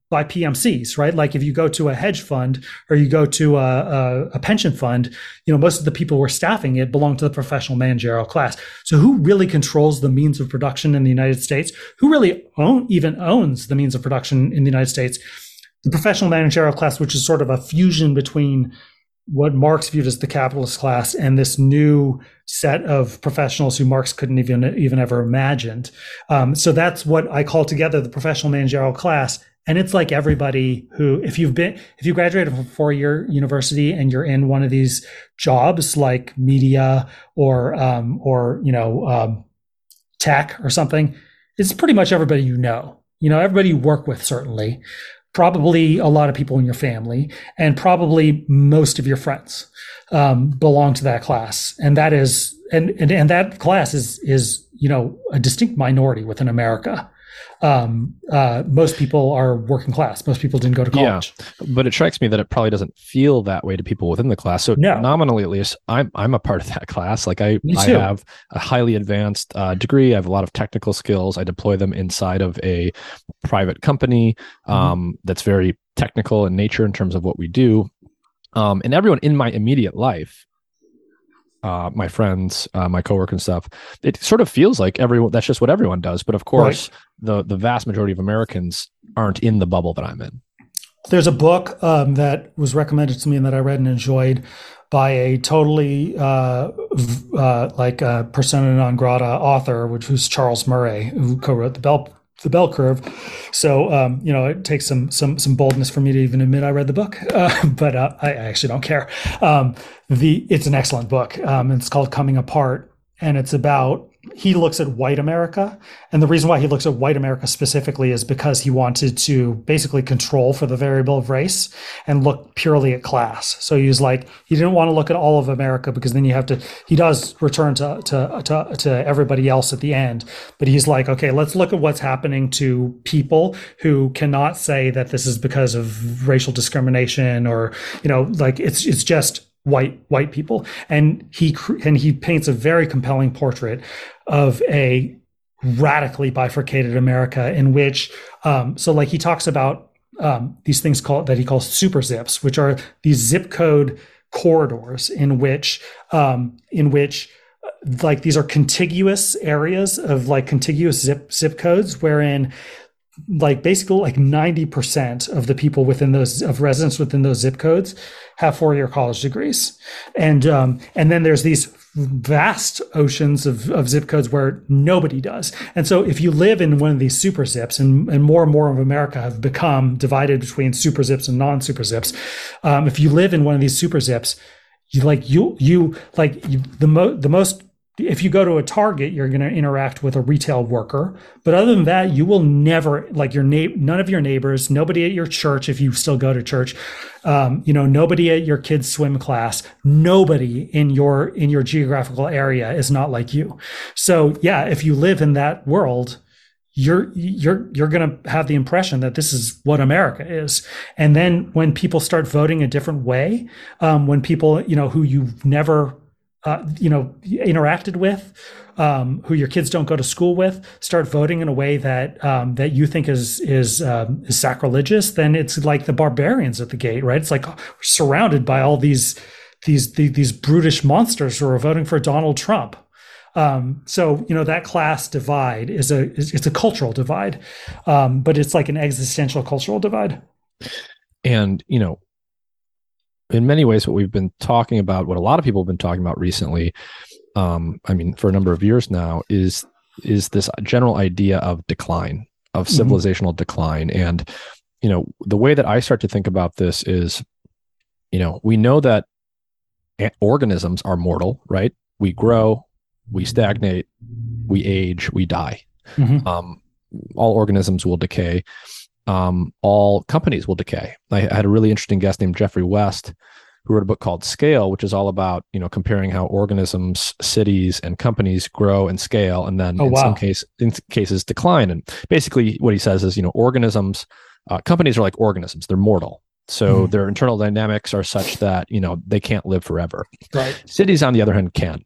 by PMCs, right? Like if you go to a hedge fund or you go to a, a, a, pension fund, you know, most of the people who are staffing it belong to the professional managerial class. So who really controls the means of production in the United States? Who really own, even owns the means of production in the United States? The professional managerial class, which is sort of a fusion between what Marx viewed as the capitalist class and this new set of professionals who Marx couldn't even even ever imagined. Um, so that's what I call together the professional managerial class. And it's like everybody who if you've been if you graduated from a four year university and you're in one of these jobs like media or um, or you know um, tech or something it's pretty much everybody you know. You know everybody you work with certainly probably a lot of people in your family and probably most of your friends um, belong to that class. And that is and, and and that class is is you know a distinct minority within america um, uh, most people are working class. Most people didn't go to college. Yeah, but it strikes me that it probably doesn't feel that way to people within the class. So no. nominally, at least, I'm I'm a part of that class. Like I I have a highly advanced uh, degree. I have a lot of technical skills. I deploy them inside of a private company mm-hmm. um, mm-hmm. that's very technical in nature in terms of what we do. Um, and everyone in my immediate life uh, my friends, uh, my coworker and stuff, it sort of feels like everyone that's just what everyone does. But of course, right. The the vast majority of Americans aren't in the bubble that I'm in. There's a book um, that was recommended to me and that I read and enjoyed by a totally uh, uh, like a persona non grata author, which was Charles Murray, who co-wrote the Bell the bell curve. So um, you know, it takes some some some boldness for me to even admit I read the book, uh, but I actually don't care. Um, the it's an excellent book. Um, it's called Coming Apart, and it's about he looks at white America. And the reason why he looks at white America specifically is because he wanted to basically control for the variable of race and look purely at class. So he's like, he didn't want to look at all of America because then you have to, he does return to, to, to, to everybody else at the end. But he's like, okay, let's look at what's happening to people who cannot say that this is because of racial discrimination or, you know, like it's, it's just white white people. And he and he paints a very compelling portrait of a radically bifurcated america in which um, so like he talks about um, these things called that he calls super zips which are these zip code corridors in which um, in which like these are contiguous areas of like contiguous zip zip codes wherein like basically like 90% of the people within those of residents within those zip codes have four-year college degrees. And um, and then there's these vast oceans of, of zip codes where nobody does. And so if you live in one of these super zips and, and more and more of america have become divided between super zips and non-super zips um, if you live in one of these super zips you like you you like you, the mo- the most if you go to a Target, you're going to interact with a retail worker. But other than that, you will never like your na- none of your neighbors, nobody at your church if you still go to church, um, you know, nobody at your kid's swim class, nobody in your in your geographical area is not like you. So yeah, if you live in that world, you're you're you're going to have the impression that this is what America is. And then when people start voting a different way, um, when people you know who you've never uh, you know interacted with, um, who your kids don't go to school with, start voting in a way that um, that you think is is um, is sacrilegious, then it's like the barbarians at the gate, right? It's like surrounded by all these these these, these brutish monsters who are voting for Donald Trump. Um, so you know that class divide is a is, it's a cultural divide, um, but it's like an existential cultural divide. And you know, in many ways, what we've been talking about, what a lot of people have been talking about recently, um, I mean, for a number of years now, is is this general idea of decline, of mm-hmm. civilizational mm-hmm. decline, and you know, the way that I start to think about this is, you know, we know that organisms are mortal, right? We grow, we stagnate, we age, we die. Mm-hmm. Um, all organisms will decay. Um, all companies will decay. I, I had a really interesting guest named Geoffrey West who wrote a book called Scale, which is all about you know comparing how organisms, cities, and companies grow and scale, and then oh, in wow. some case in cases decline. And basically, what he says is you know organisms, uh, companies are like organisms; they're mortal. So mm. their internal dynamics are such that you know they can't live forever. Right. Cities, on the other hand, can.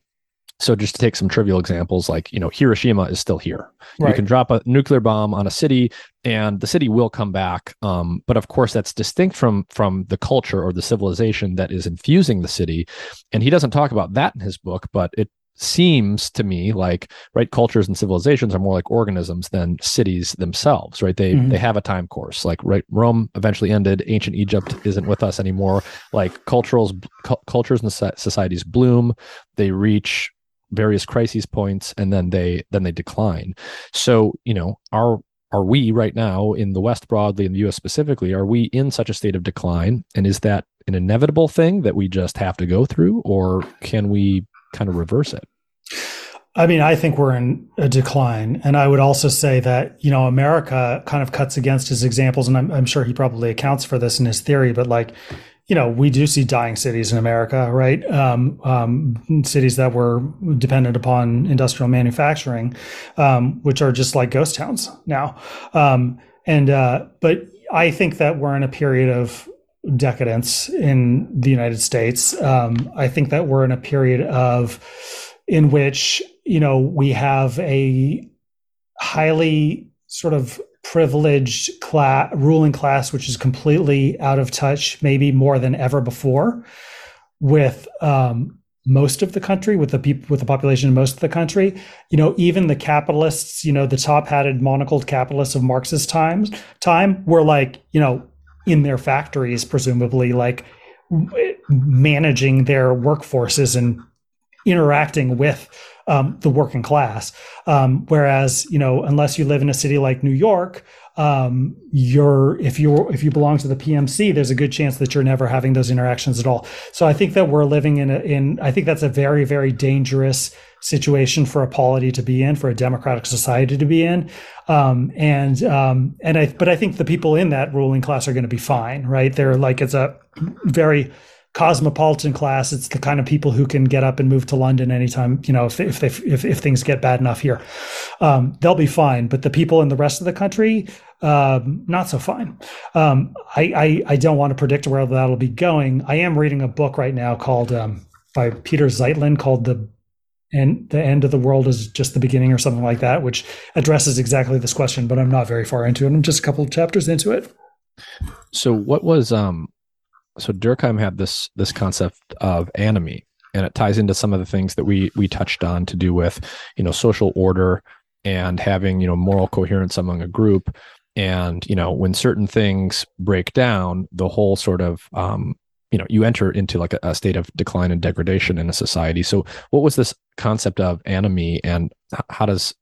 So just to take some trivial examples, like you know, Hiroshima is still here. Right. You can drop a nuclear bomb on a city, and the city will come back. Um, but of course, that's distinct from from the culture or the civilization that is infusing the city. And he doesn't talk about that in his book, but it seems to me like right cultures and civilizations are more like organisms than cities themselves right they mm-hmm. they have a time course like right rome eventually ended ancient egypt isn't with us anymore like cultures cu- cultures and societies bloom they reach various crises points and then they then they decline so you know are are we right now in the west broadly in the us specifically are we in such a state of decline and is that an inevitable thing that we just have to go through or can we kind of reverse it I mean, I think we're in a decline. And I would also say that, you know, America kind of cuts against his examples. And I'm, I'm, sure he probably accounts for this in his theory, but like, you know, we do see dying cities in America, right? Um, um, cities that were dependent upon industrial manufacturing, um, which are just like ghost towns now. Um, and uh, but I think that we're in a period of decadence in the United States. Um, I think that we're in a period of in which you know we have a highly sort of privileged class, ruling class, which is completely out of touch, maybe more than ever before, with um, most of the country, with the people, with the population in most of the country. You know, even the capitalists, you know, the top-hatted, monocled capitalists of Marx's times, time were like, you know, in their factories, presumably, like managing their workforces and interacting with um, the working class. Um, whereas, you know, unless you live in a city like New York, um, you're if you're if you belong to the PMC, there's a good chance that you're never having those interactions at all. So I think that we're living in a, in I think that's a very very dangerous situation for a polity to be in, for a democratic society to be in. Um, and um, and I but I think the people in that ruling class are going to be fine, right? They're like it's a very cosmopolitan class. It's the kind of people who can get up and move to London anytime, you know, if if they, if, if things get bad enough here, um, they'll be fine. But the people in the rest of the country, um, not so fine. Um, I, I, I don't want to predict where that'll be going. I am reading a book right now called um, by Peter Zeitlin called the and the end of the world is just the beginning or something like that, which addresses exactly this question. But I'm not very far into it. I'm just a couple chapters into it. So what was um so Durkheim had this this concept of anomie, and it ties into some of the things that we we touched on to do with you know social order and having you know moral coherence among a group. And you know when certain things break down the whole sort of um, you know you enter into like a, a, state of decline and degradation in a society. So what was this concept of anomie and how does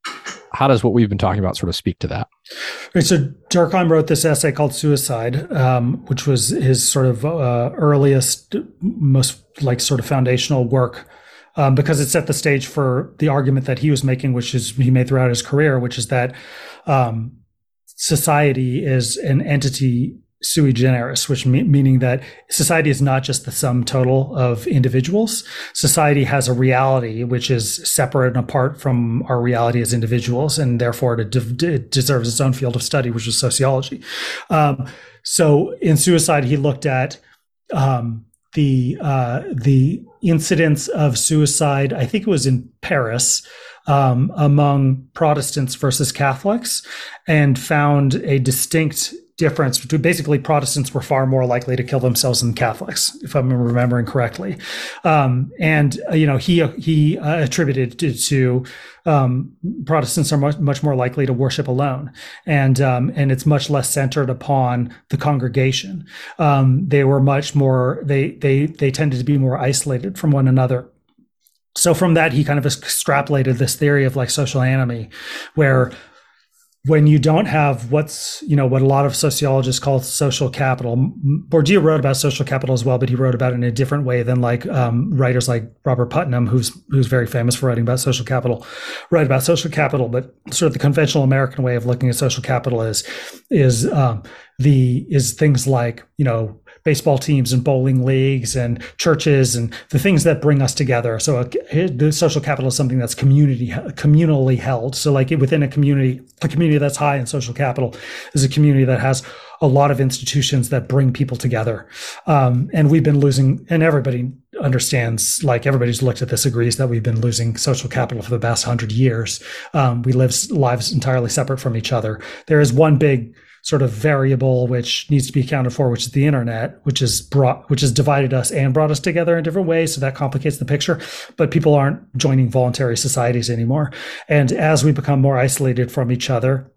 how does what we've been talking about sort of speak to that? Right, so durkheim wrote this essay called suicide um, which was his sort of uh, earliest most like sort of foundational work um, because it set the stage for the argument that he was making which is he made throughout his career which is that um, society is an entity sui generis, which me- meaning that society is not just the sum total of individuals. Society has a reality which is separate and apart from our reality as individuals, and therefore it, de- it deserves its own field of study, which is sociology. Um, so in suicide, he looked at um, the uh, the incidence of suicide. I think it was in Paris. Um, among Protestants versus Catholics, and found a distinct difference between basically Protestants were far more likely to kill themselves than Catholics, if I'm remembering correctly. Um, and uh, you know, he he uh, attributed it to um, Protestants are much, much more likely to worship alone, and um, and it's much less centered upon the congregation. Um, they were much more they they they tended to be more isolated from one another. So from that, he kind of extrapolated this theory of like social anomie, where when you don't have what's you know what a lot of sociologists call social capital bourdieu wrote about social capital as well but he wrote about it in a different way than like um, writers like robert putnam who's who's very famous for writing about social capital write about social capital. But sort of the conventional american way of looking at social capital is is um, the is things like you know baseball teams and bowling leagues and churches and the things that bring us together. So a, the social capital is something that's community communally held. So like within a community, a community that's high in social capital is a community that has a lot of institutions that bring people together. Um, and we've been losing, and everybody understands, like everybody's looked at this agrees that we've been losing social capital for the past hundred years. Um, we live lives entirely separate from each other. There is one big sort of variable which needs to be accounted for, which is the internet, which is brought, which has divided us and brought us together in different ways. So that complicates the picture. But people aren't joining voluntary societies anymore. And as we become more isolated from each other,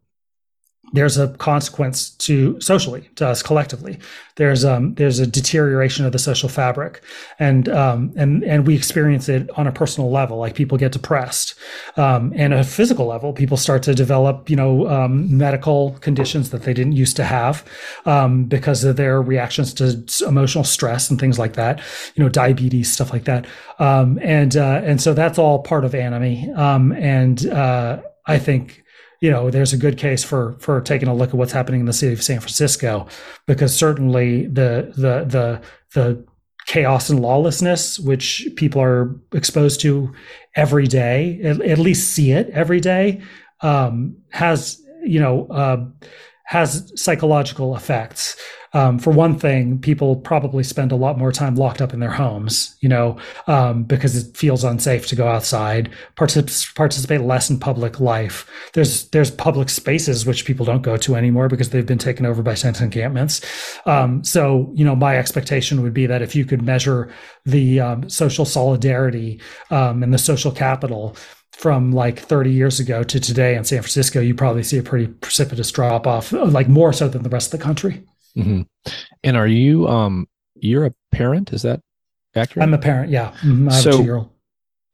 there's a consequence to socially to us collectively. There's um there's a deterioration of the social fabric, and um and and we experience it on a personal level. Like people get depressed, um, and a physical level, people start to develop you know um, medical conditions that they didn't used to have um, because of their reactions to emotional stress and things like that. You know, diabetes, stuff like that, um, and uh, and so that's all part of anomie. Um, and uh, I think you know, there's a good case for for taking a look at what's happening in the city of San Francisco, because certainly the the the the chaos and lawlessness, which people are exposed to every day, at, at least see it every day, um, has you know uh, has psychological effects. Um, for one thing, people probably spend a lot more time locked up in their homes, you know, um, because it feels unsafe to go outside, particip- participate less in public life. There's there's public spaces which people don't go to anymore because they've been taken over by tent encampments. Um, so, you know, my expectation would be that if you could measure the um, social solidarity um, and the social capital from like 30 years ago to today in San Francisco, you probably see a pretty precipitous drop off, like more so than the rest of the country. Mm-hmm. And are you um you're a parent? Is that accurate? I'm a parent. Yeah. Mm-hmm. I have so.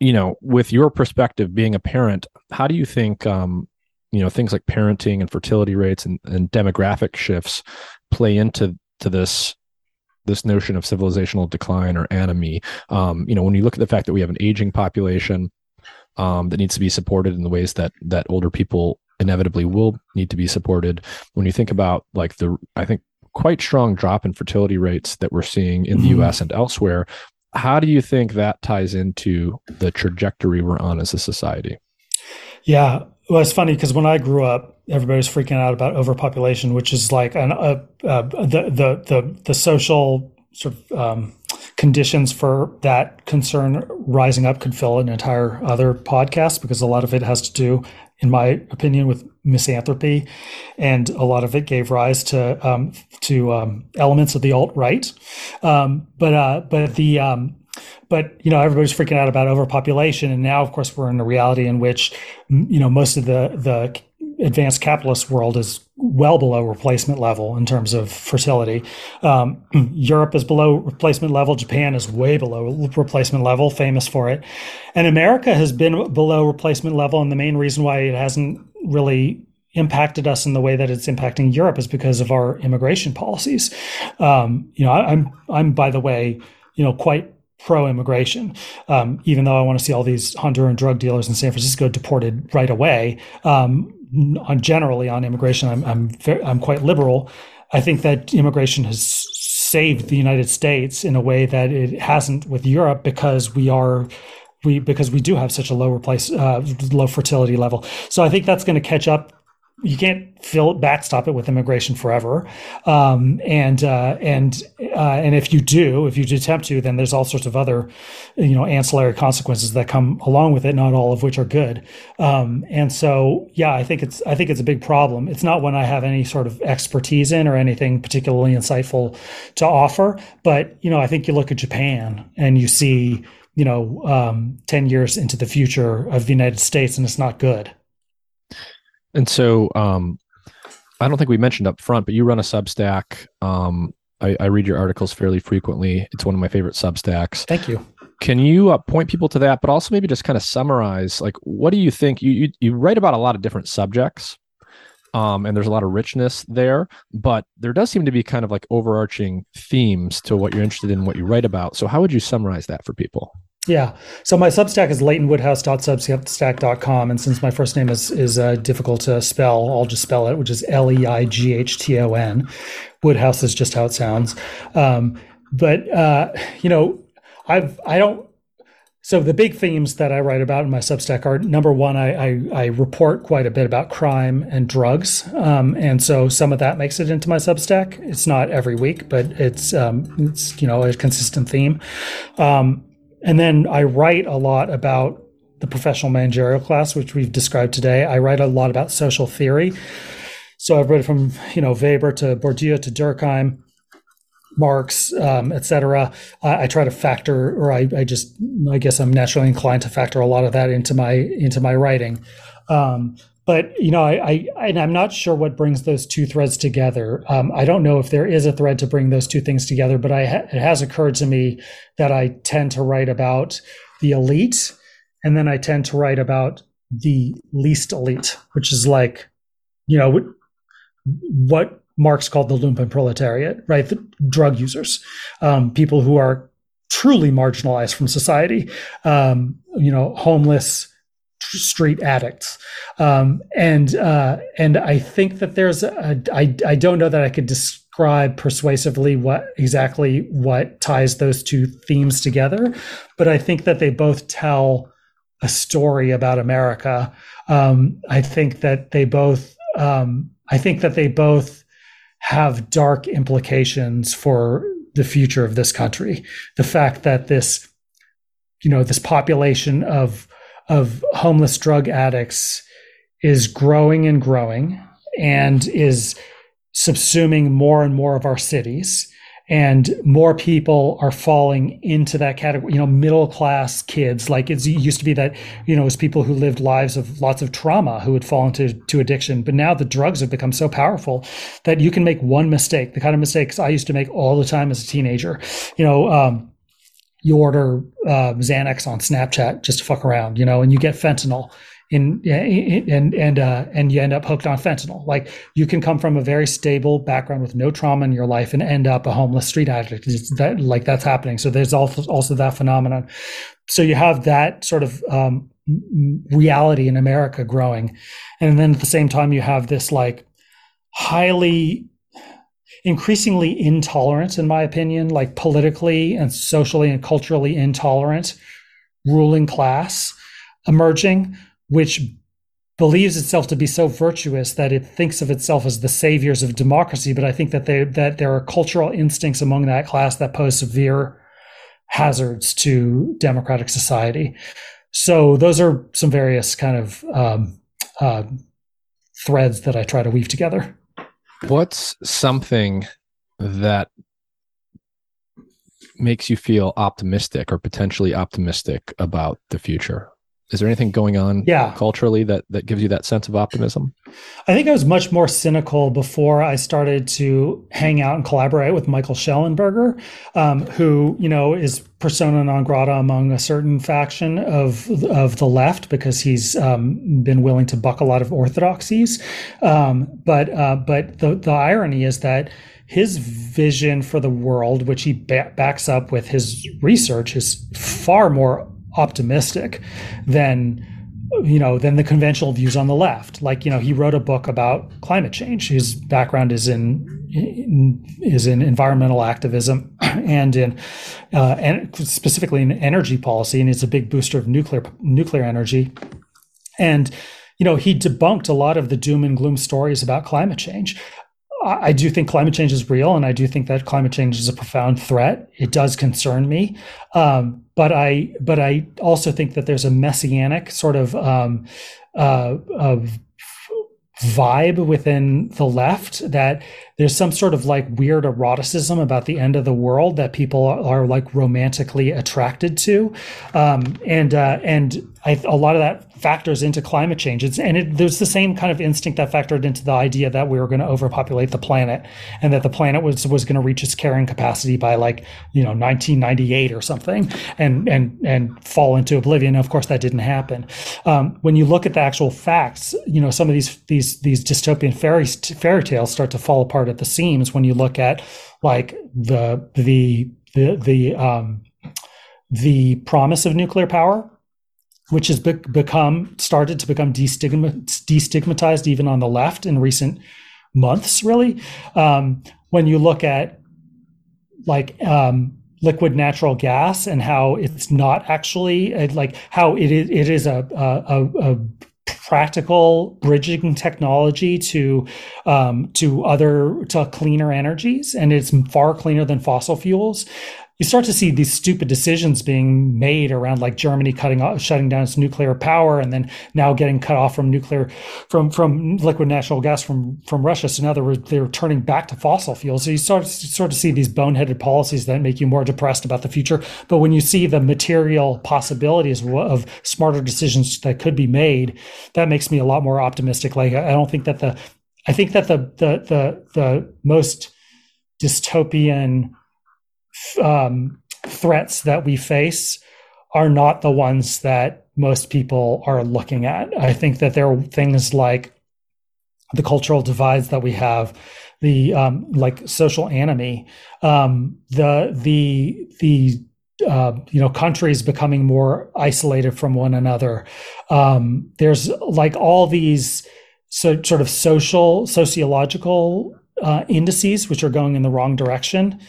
You know, with your perspective, being a parent, how do you think um you know things like parenting and fertility rates and, and demographic shifts play into to this this notion of civilizational decline or anomie. Um, you know, when you look at the fact that we have an aging population um, that needs to be supported in the ways that that older people inevitably will need to be supported. When you think about like the, I think quite strong drop in fertility rates that we're seeing in the mm-hmm. US and elsewhere. How do you think that ties into the trajectory we're on as a society? Yeah, well, it's funny because when I grew up, everybody was freaking out about overpopulation, which is like an, uh, uh, the the the the social sort of um, conditions for that concern rising up could fill an entire other podcast because a lot of it has to do in my opinion, with misanthropy, and a lot of it gave rise to um, to um, elements of the alt right. Um, but uh, but the um, but you know everybody's freaking out about overpopulation, and now of course we're in a reality in which you know most of the the advanced capitalist world is well below replacement level in terms of fertility. Um, Europe is below replacement level. Japan is way below replacement level, famous for it. And America has been below replacement level. And the main reason why it hasn't really impacted us in the way that it's impacting Europe is because of our immigration policies. Um, you know, I, I'm, I'm by the way, you know, quite pro-immigration, um, even though I want to see all these Honduran drug dealers in San Francisco deported right away. Um, on generally on immigration, I'm I'm very, I'm quite liberal. I think that immigration has saved the United States in a way that it hasn't with Europe because we are we because we do have such a low replace uh, low fertility level. So I think that's going to catch up you can't fill backstop it with immigration forever, um, and uh, and uh, and if you do, if you attempt to, then there's all sorts of other, you know, ancillary consequences that come along with it. Not all of which are good. Um, and so, yeah, I think it's I think it's a big problem. It's not one I have any sort of expertise in or anything particularly insightful to offer. But you know, I think you look at Japan and you see, you know, um, ten years into the future of the United States, and it's not good. And so, um, I don't think we mentioned up front, but you run a Substack. Um, I, I, read your articles fairly frequently. It's one of my favorite Substacks. Thank you. Can you uh, point people to that, but also maybe just kind of summarize, like, what do you think? You you, you write about a lot of different subjects, um, and there's a lot of richness there, but there does seem to be kind of like overarching themes to what you're interested in, what you write about. So, how would you summarize that for people? Yeah. So my Substack is leightonwoodhouse.substack.com. And since my first name is, is uh, difficult to spell, I'll just spell it, which is L E I G H T O N. Woodhouse is just how it sounds. Um, but, uh, you know, I've, I don't, so the big themes that I write about in my Substack are number one, I, I, I report quite a bit about crime and drugs, um, and so some of that makes it into my Substack. It's not every week, but it's um, it's you know a consistent theme. Um, and then I write a lot about the professional managerial class, which we've described today. I write a lot about social theory. So I've read from you know Weber to Bourdieu to Durkheim, Marx, um, etc. I, I, try to factor, or I, I, just I guess I'm naturally inclined to factor a lot of that into my into my writing. Um, but you know, I, I and I'm not sure what brings those two threads together. Um, I don't know if there is a thread to bring those two things together, but I ha- it has occurred to me that I tend to write about the elite, and then I tend to write about the least elite, which is like, you know, what Marx called the lumpen proletariat, right? The drug users, um, people who are truly marginalized from society, um, you know, homeless street addicts. Um, and uh, and I think that there's a, I, I don't know that I could describe persuasively what exactly what ties those two themes together, but I think that they both tell a story about America. Um, I think that they both um, I think that they both have dark implications for the future of this country. The fact that this you know this population of of homeless drug addicts is growing and growing and is subsuming more and more of our cities. And more people are falling into that category you know middle class kids. Like it used to be that you know it was people who lived lives of lots of trauma who would fall into to addiction. But now the drugs have become so powerful that you can make one mistake the kind of mistakes i used to make all the time as a teenager. You know um, you order uh, Xanax on Snapchat just to fuck around, you know, and you get fentanyl in and and uh, and you end up hooked on fentanyl. Like you can come from a very stable background with no trauma in your life and end up a homeless street addict. That like that's happening. So there's also also that phenomenon. So you have that sort of um, reality in America growing, and then at the same time you have this like highly increasingly intolerant, in my opinion, like politically and socially and culturally intolerant ruling class emerging, which believes itself to be so virtuous that it thinks of itself as the saviors of democracy. But I think that they, that there are cultural instincts among that class that pose severe hazards to democratic society. So those are some various kind of um, uh, threads that I try to weave together. What's something that makes you feel optimistic or potentially optimistic about the future? Is there anything going on yeah. culturally that that gives you that sense of optimism? I think I was much more cynical before I started to hang out and collaborate with Michael Shellenberger, um, who you know is persona non grata among a certain faction of of the left because he's um, been willing to buck a lot of orthodoxies. Um, but uh, but the the irony is that his vision for the world, which he ba- backs up with his research, is far more optimistic than you know than the conventional views on the left. Like you know he wrote a book about climate change. His background is in, in is in environmental activism and in uh, and specifically in energy policy and he's a big booster of nuclear nuclear energy. And you know, he debunked a lot of the doom and gloom stories about climate change. I do think climate change is real, and I do think that climate change is a profound threat. It does concern me, um, but I but I also think that there's a messianic sort of um, uh, of vibe within the left that there's some sort of like weird eroticism about the end of the world that people are, are like romantically attracted to um, and uh, and I, a lot of that factors into climate change. It's, and it, there's the same kind of instinct that factored into the idea that we were going to overpopulate the planet and that the planet was was going to reach its carrying capacity by like you know 1998 or something and and and fall into oblivion. Of course, that didn't happen. Um, when you look at the actual facts, you know some of these these these dystopian fairy fairy tales start to fall apart at the seams when you look at like the the the the um, the promise of nuclear power which has be- become started to become destigmatized even on the left in recent months really. Um, when you look at like um, liquid natural gas and how it's not actually like how it is it is a, a, a practical bridging technology to um, to other to cleaner energies and it's far cleaner than fossil fuels you start to see these stupid decisions being made around like Germany cutting off, shutting down its nuclear power, and then now getting cut off from nuclear, from from liquid natural gas from from Russia. So now they're they're turning back to fossil fuels. So you start to sort of see these boneheaded policies that make you more depressed about the future. But when you see the material possibilities of smarter decisions that could be made, that makes me a lot more optimistic. Like I don't think that the, I think that the the the the most dystopian um, threats that we face are not the ones that most people are looking at. I think that there are things like the cultural divides that we have, the um, like social anomie, um, the the the uh, you know countries becoming more isolated from one another. Um, there's like all these so sort of social sociological uh, indices which are going in the wrong direction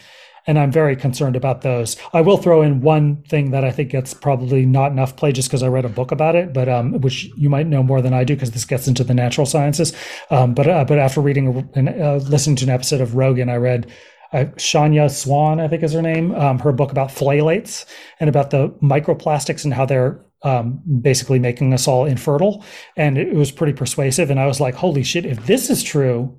and I'm very concerned about those. I will throw in one thing that I think gets probably not enough play just because I read a book about it, but um, which you might know more than I do because this gets into the natural sciences. Um, but uh, but after reading and uh, listening to an episode of Rogan, I read uh, Shanna Swan, I think is her name, um, her book about phthalates and about the microplastics and how they're um, basically making us all infertile. And it was pretty persuasive. And I was like, holy shit, if this is true,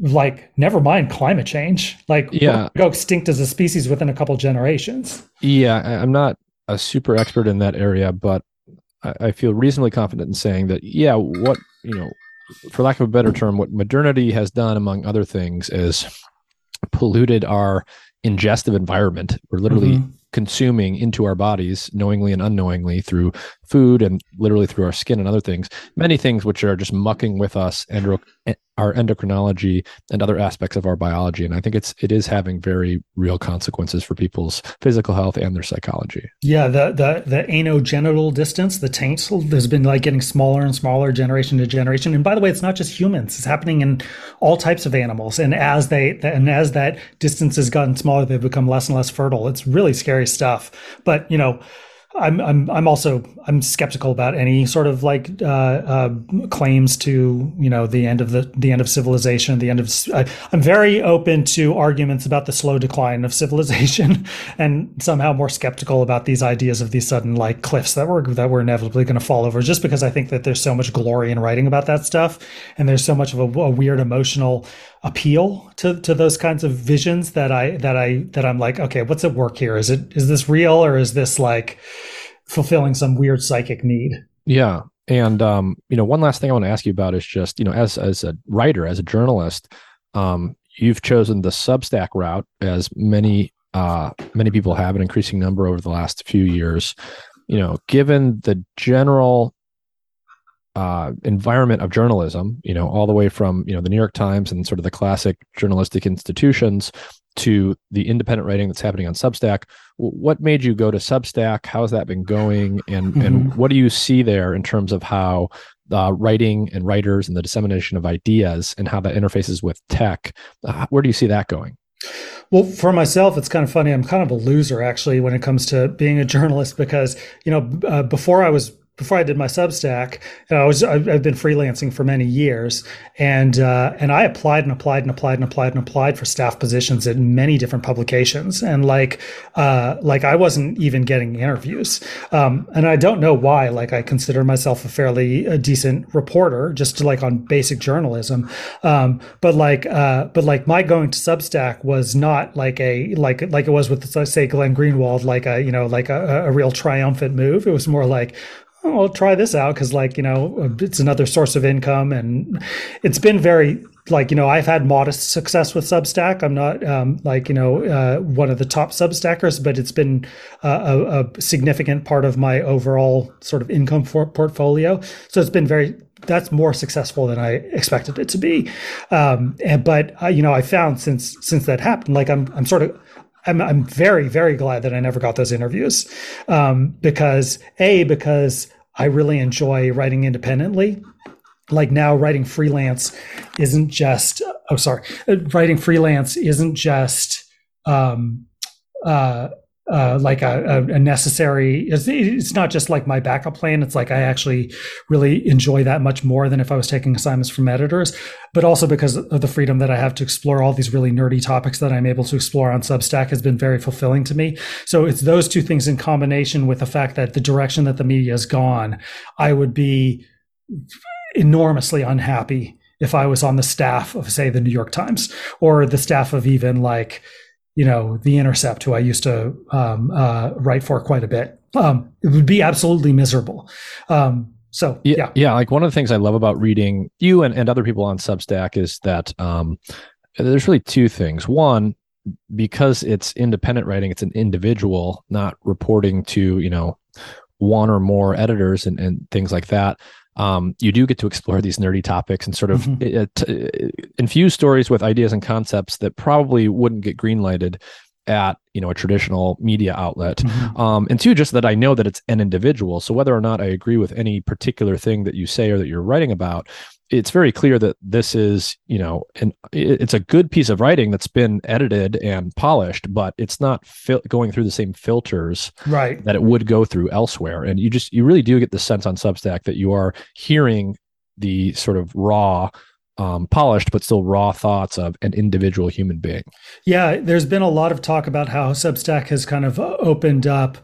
like never mind climate change. Like yeah. go extinct as a species within a couple generations. Yeah i'm not a super expert in that area but I, I feel reasonably confident in saying that yeah what you know for lack of a better term what modernity has done among other things is polluted our ingestive environment. We're literally mm-hmm. consuming into our bodies knowingly and unknowingly through food and literally through our skin and other things many things which are just mucking with us and eh, our endocrinology and other aspects of our biology. And i think it's it is having very real consequences for people's physical health and their psychology. Yeah the the the anogenital distance the taint has been like getting smaller and smaller generation to generation. And by the way it's not just humans. It's happening in all types of animals. And as they and as that distance has gotten smaller they've become less and less fertile. It's really scary stuff. But you know I'm I'm I'm also I'm skeptical about any sort of like uh, uh, claims to you know the end of the the end of civilization, the end of. I, I'm very open to arguments about the slow decline of civilization, and somehow more skeptical about these ideas of these sudden like cliffs that we're that we're inevitably going to fall over. Just because I think that there's so much glory in writing about that stuff, and there's so much of a, a weird emotional appeal to to those kinds of visions that I that I that I'm like, okay, what's at work here? Is it is this real or is this like fulfilling some weird psychic need? Yeah. And um, you know, one last thing I want to ask you about is just, you know, as as a writer, as a journalist, um, you've chosen the Substack route as many uh many people have an increasing number over the last few years. You know, given the general uh, environment of journalism, you know, all the way from you know the New York Times and sort of the classic journalistic institutions to the independent writing that's happening on Substack. What made you go to Substack? How's that been going? And mm-hmm. and what do you see there in terms of how uh, writing and writers and the dissemination of ideas and how that interfaces with tech? Uh, where do you see that going? Well, for myself, it's kind of funny. I'm kind of a loser actually when it comes to being a journalist because you know uh, before I was before I did my Substack, I was I've been freelancing for many years, and uh, and I applied and applied and applied and applied and applied for staff positions at many different publications, and like uh, like I wasn't even getting interviews, um, and I don't know why. Like I consider myself a fairly a decent reporter, just like on basic journalism, um, but like uh, but like my going to Substack was not like a like like it was with say Glenn Greenwald, like a you know like a, a real triumphant move. It was more like I'll try this out because, like, you know, it's another source of income. And it's been very, like, you know, I've had modest success with Substack. I'm not, um, like, you know, uh, one of the top Substackers, but it's been uh, a, a, significant part of my overall sort of income for portfolio. So it's been very, that's more successful than I expected it to be. Um, and, but, uh, you know, I found since, since that happened, like, I'm, I'm sort of, I'm, I'm very, very glad that I never got those interviews um, because a because I really enjoy writing independently. Like now, writing freelance isn't just oh sorry, writing freelance isn't just um, uh, uh, like a, a, necessary. It's, it's, not just like my backup plan. It's like I actually really enjoy that much more than if I was taking assignments from editors. But also because of the freedom that I have to explore all these really nerdy topics that I'm able to explore on Substack has been very fulfilling to me. So it's those two things in combination with the fact that the direction that the media has gone, I would be enormously unhappy if I was on the staff of, say, the New York Times or the staff of even like you know, The Intercept, who I used to um, uh, write for quite a bit. Um, it would be absolutely miserable. Um, so yeah, yeah, yeah, Like one of the things I love about reading you and, and other people on Substack is that um, there's really two things. One, because it's independent writing, it's an individual, not reporting to you know one or more editors and, and things like that um, you do get to explore these nerdy topics and sort of mm-hmm. t- infuse stories with ideas and concepts that probably wouldn't get greenlighted at you know a traditional media outlet mm-hmm. um, and two just that i know that it's an individual so whether or not i agree with any particular thing that you say or that you're writing about it's very clear that this is you know and it's a good piece of writing that's been edited and polished but it's not fil- going through the same filters right. that it would go through elsewhere. And you just you really do get the sense on substack that you are hearing the sort of raw um, polished but still raw thoughts of an individual human being. Yeah there's been a lot of talk about how substack has kind of opened up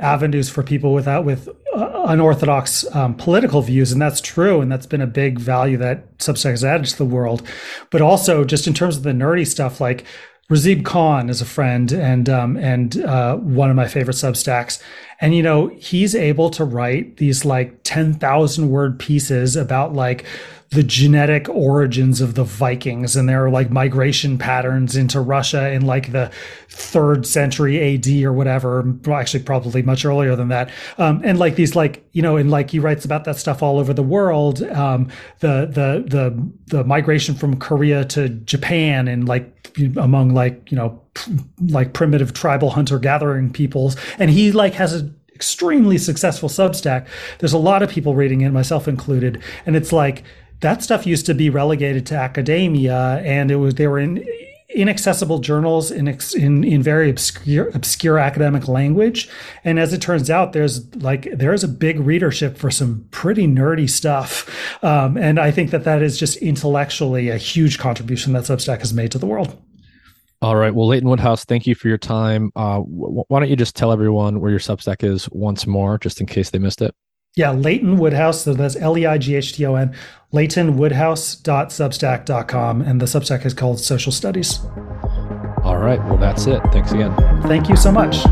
avenues for people without with uh, unorthodox um, political views, and that's true, and that's been a big value that Substack has added to the world. But also, just in terms of the nerdy stuff, like Razib Khan is a friend and um, and uh, one of my favorite Substacks, and you know he's able to write these like ten thousand word pieces about like the genetic origins of the Vikings and their like migration patterns into Russia in like the third century AD or whatever. Actually, probably much earlier than that. Um, and like these, like you know, and like he writes about that stuff all over the world. Um, the the the the migration from Korea to Japan and like among like you know like primitive tribal hunter gathering peoples, and he like has a extremely successful Substack. There's a lot of people reading it, myself included, and it's like that stuff used to be relegated to academia and it was they were in inaccessible journals in, in in very obscure obscure academic language and as it turns out there's like there's a big readership for some pretty nerdy stuff um, and i think that that is just intellectually a huge contribution that substack has made to the world all right. Well, Leighton Woodhouse, thank you for your time. Uh, why don't you just tell everyone where your Substack is once more, just in case they missed it? Yeah, Leighton Woodhouse. So that's L E I G H T O N, leightonwoodhouse.substack.com. And the Substack is called Social Studies. All right. Well, that's it. Thanks again. Thank you so much.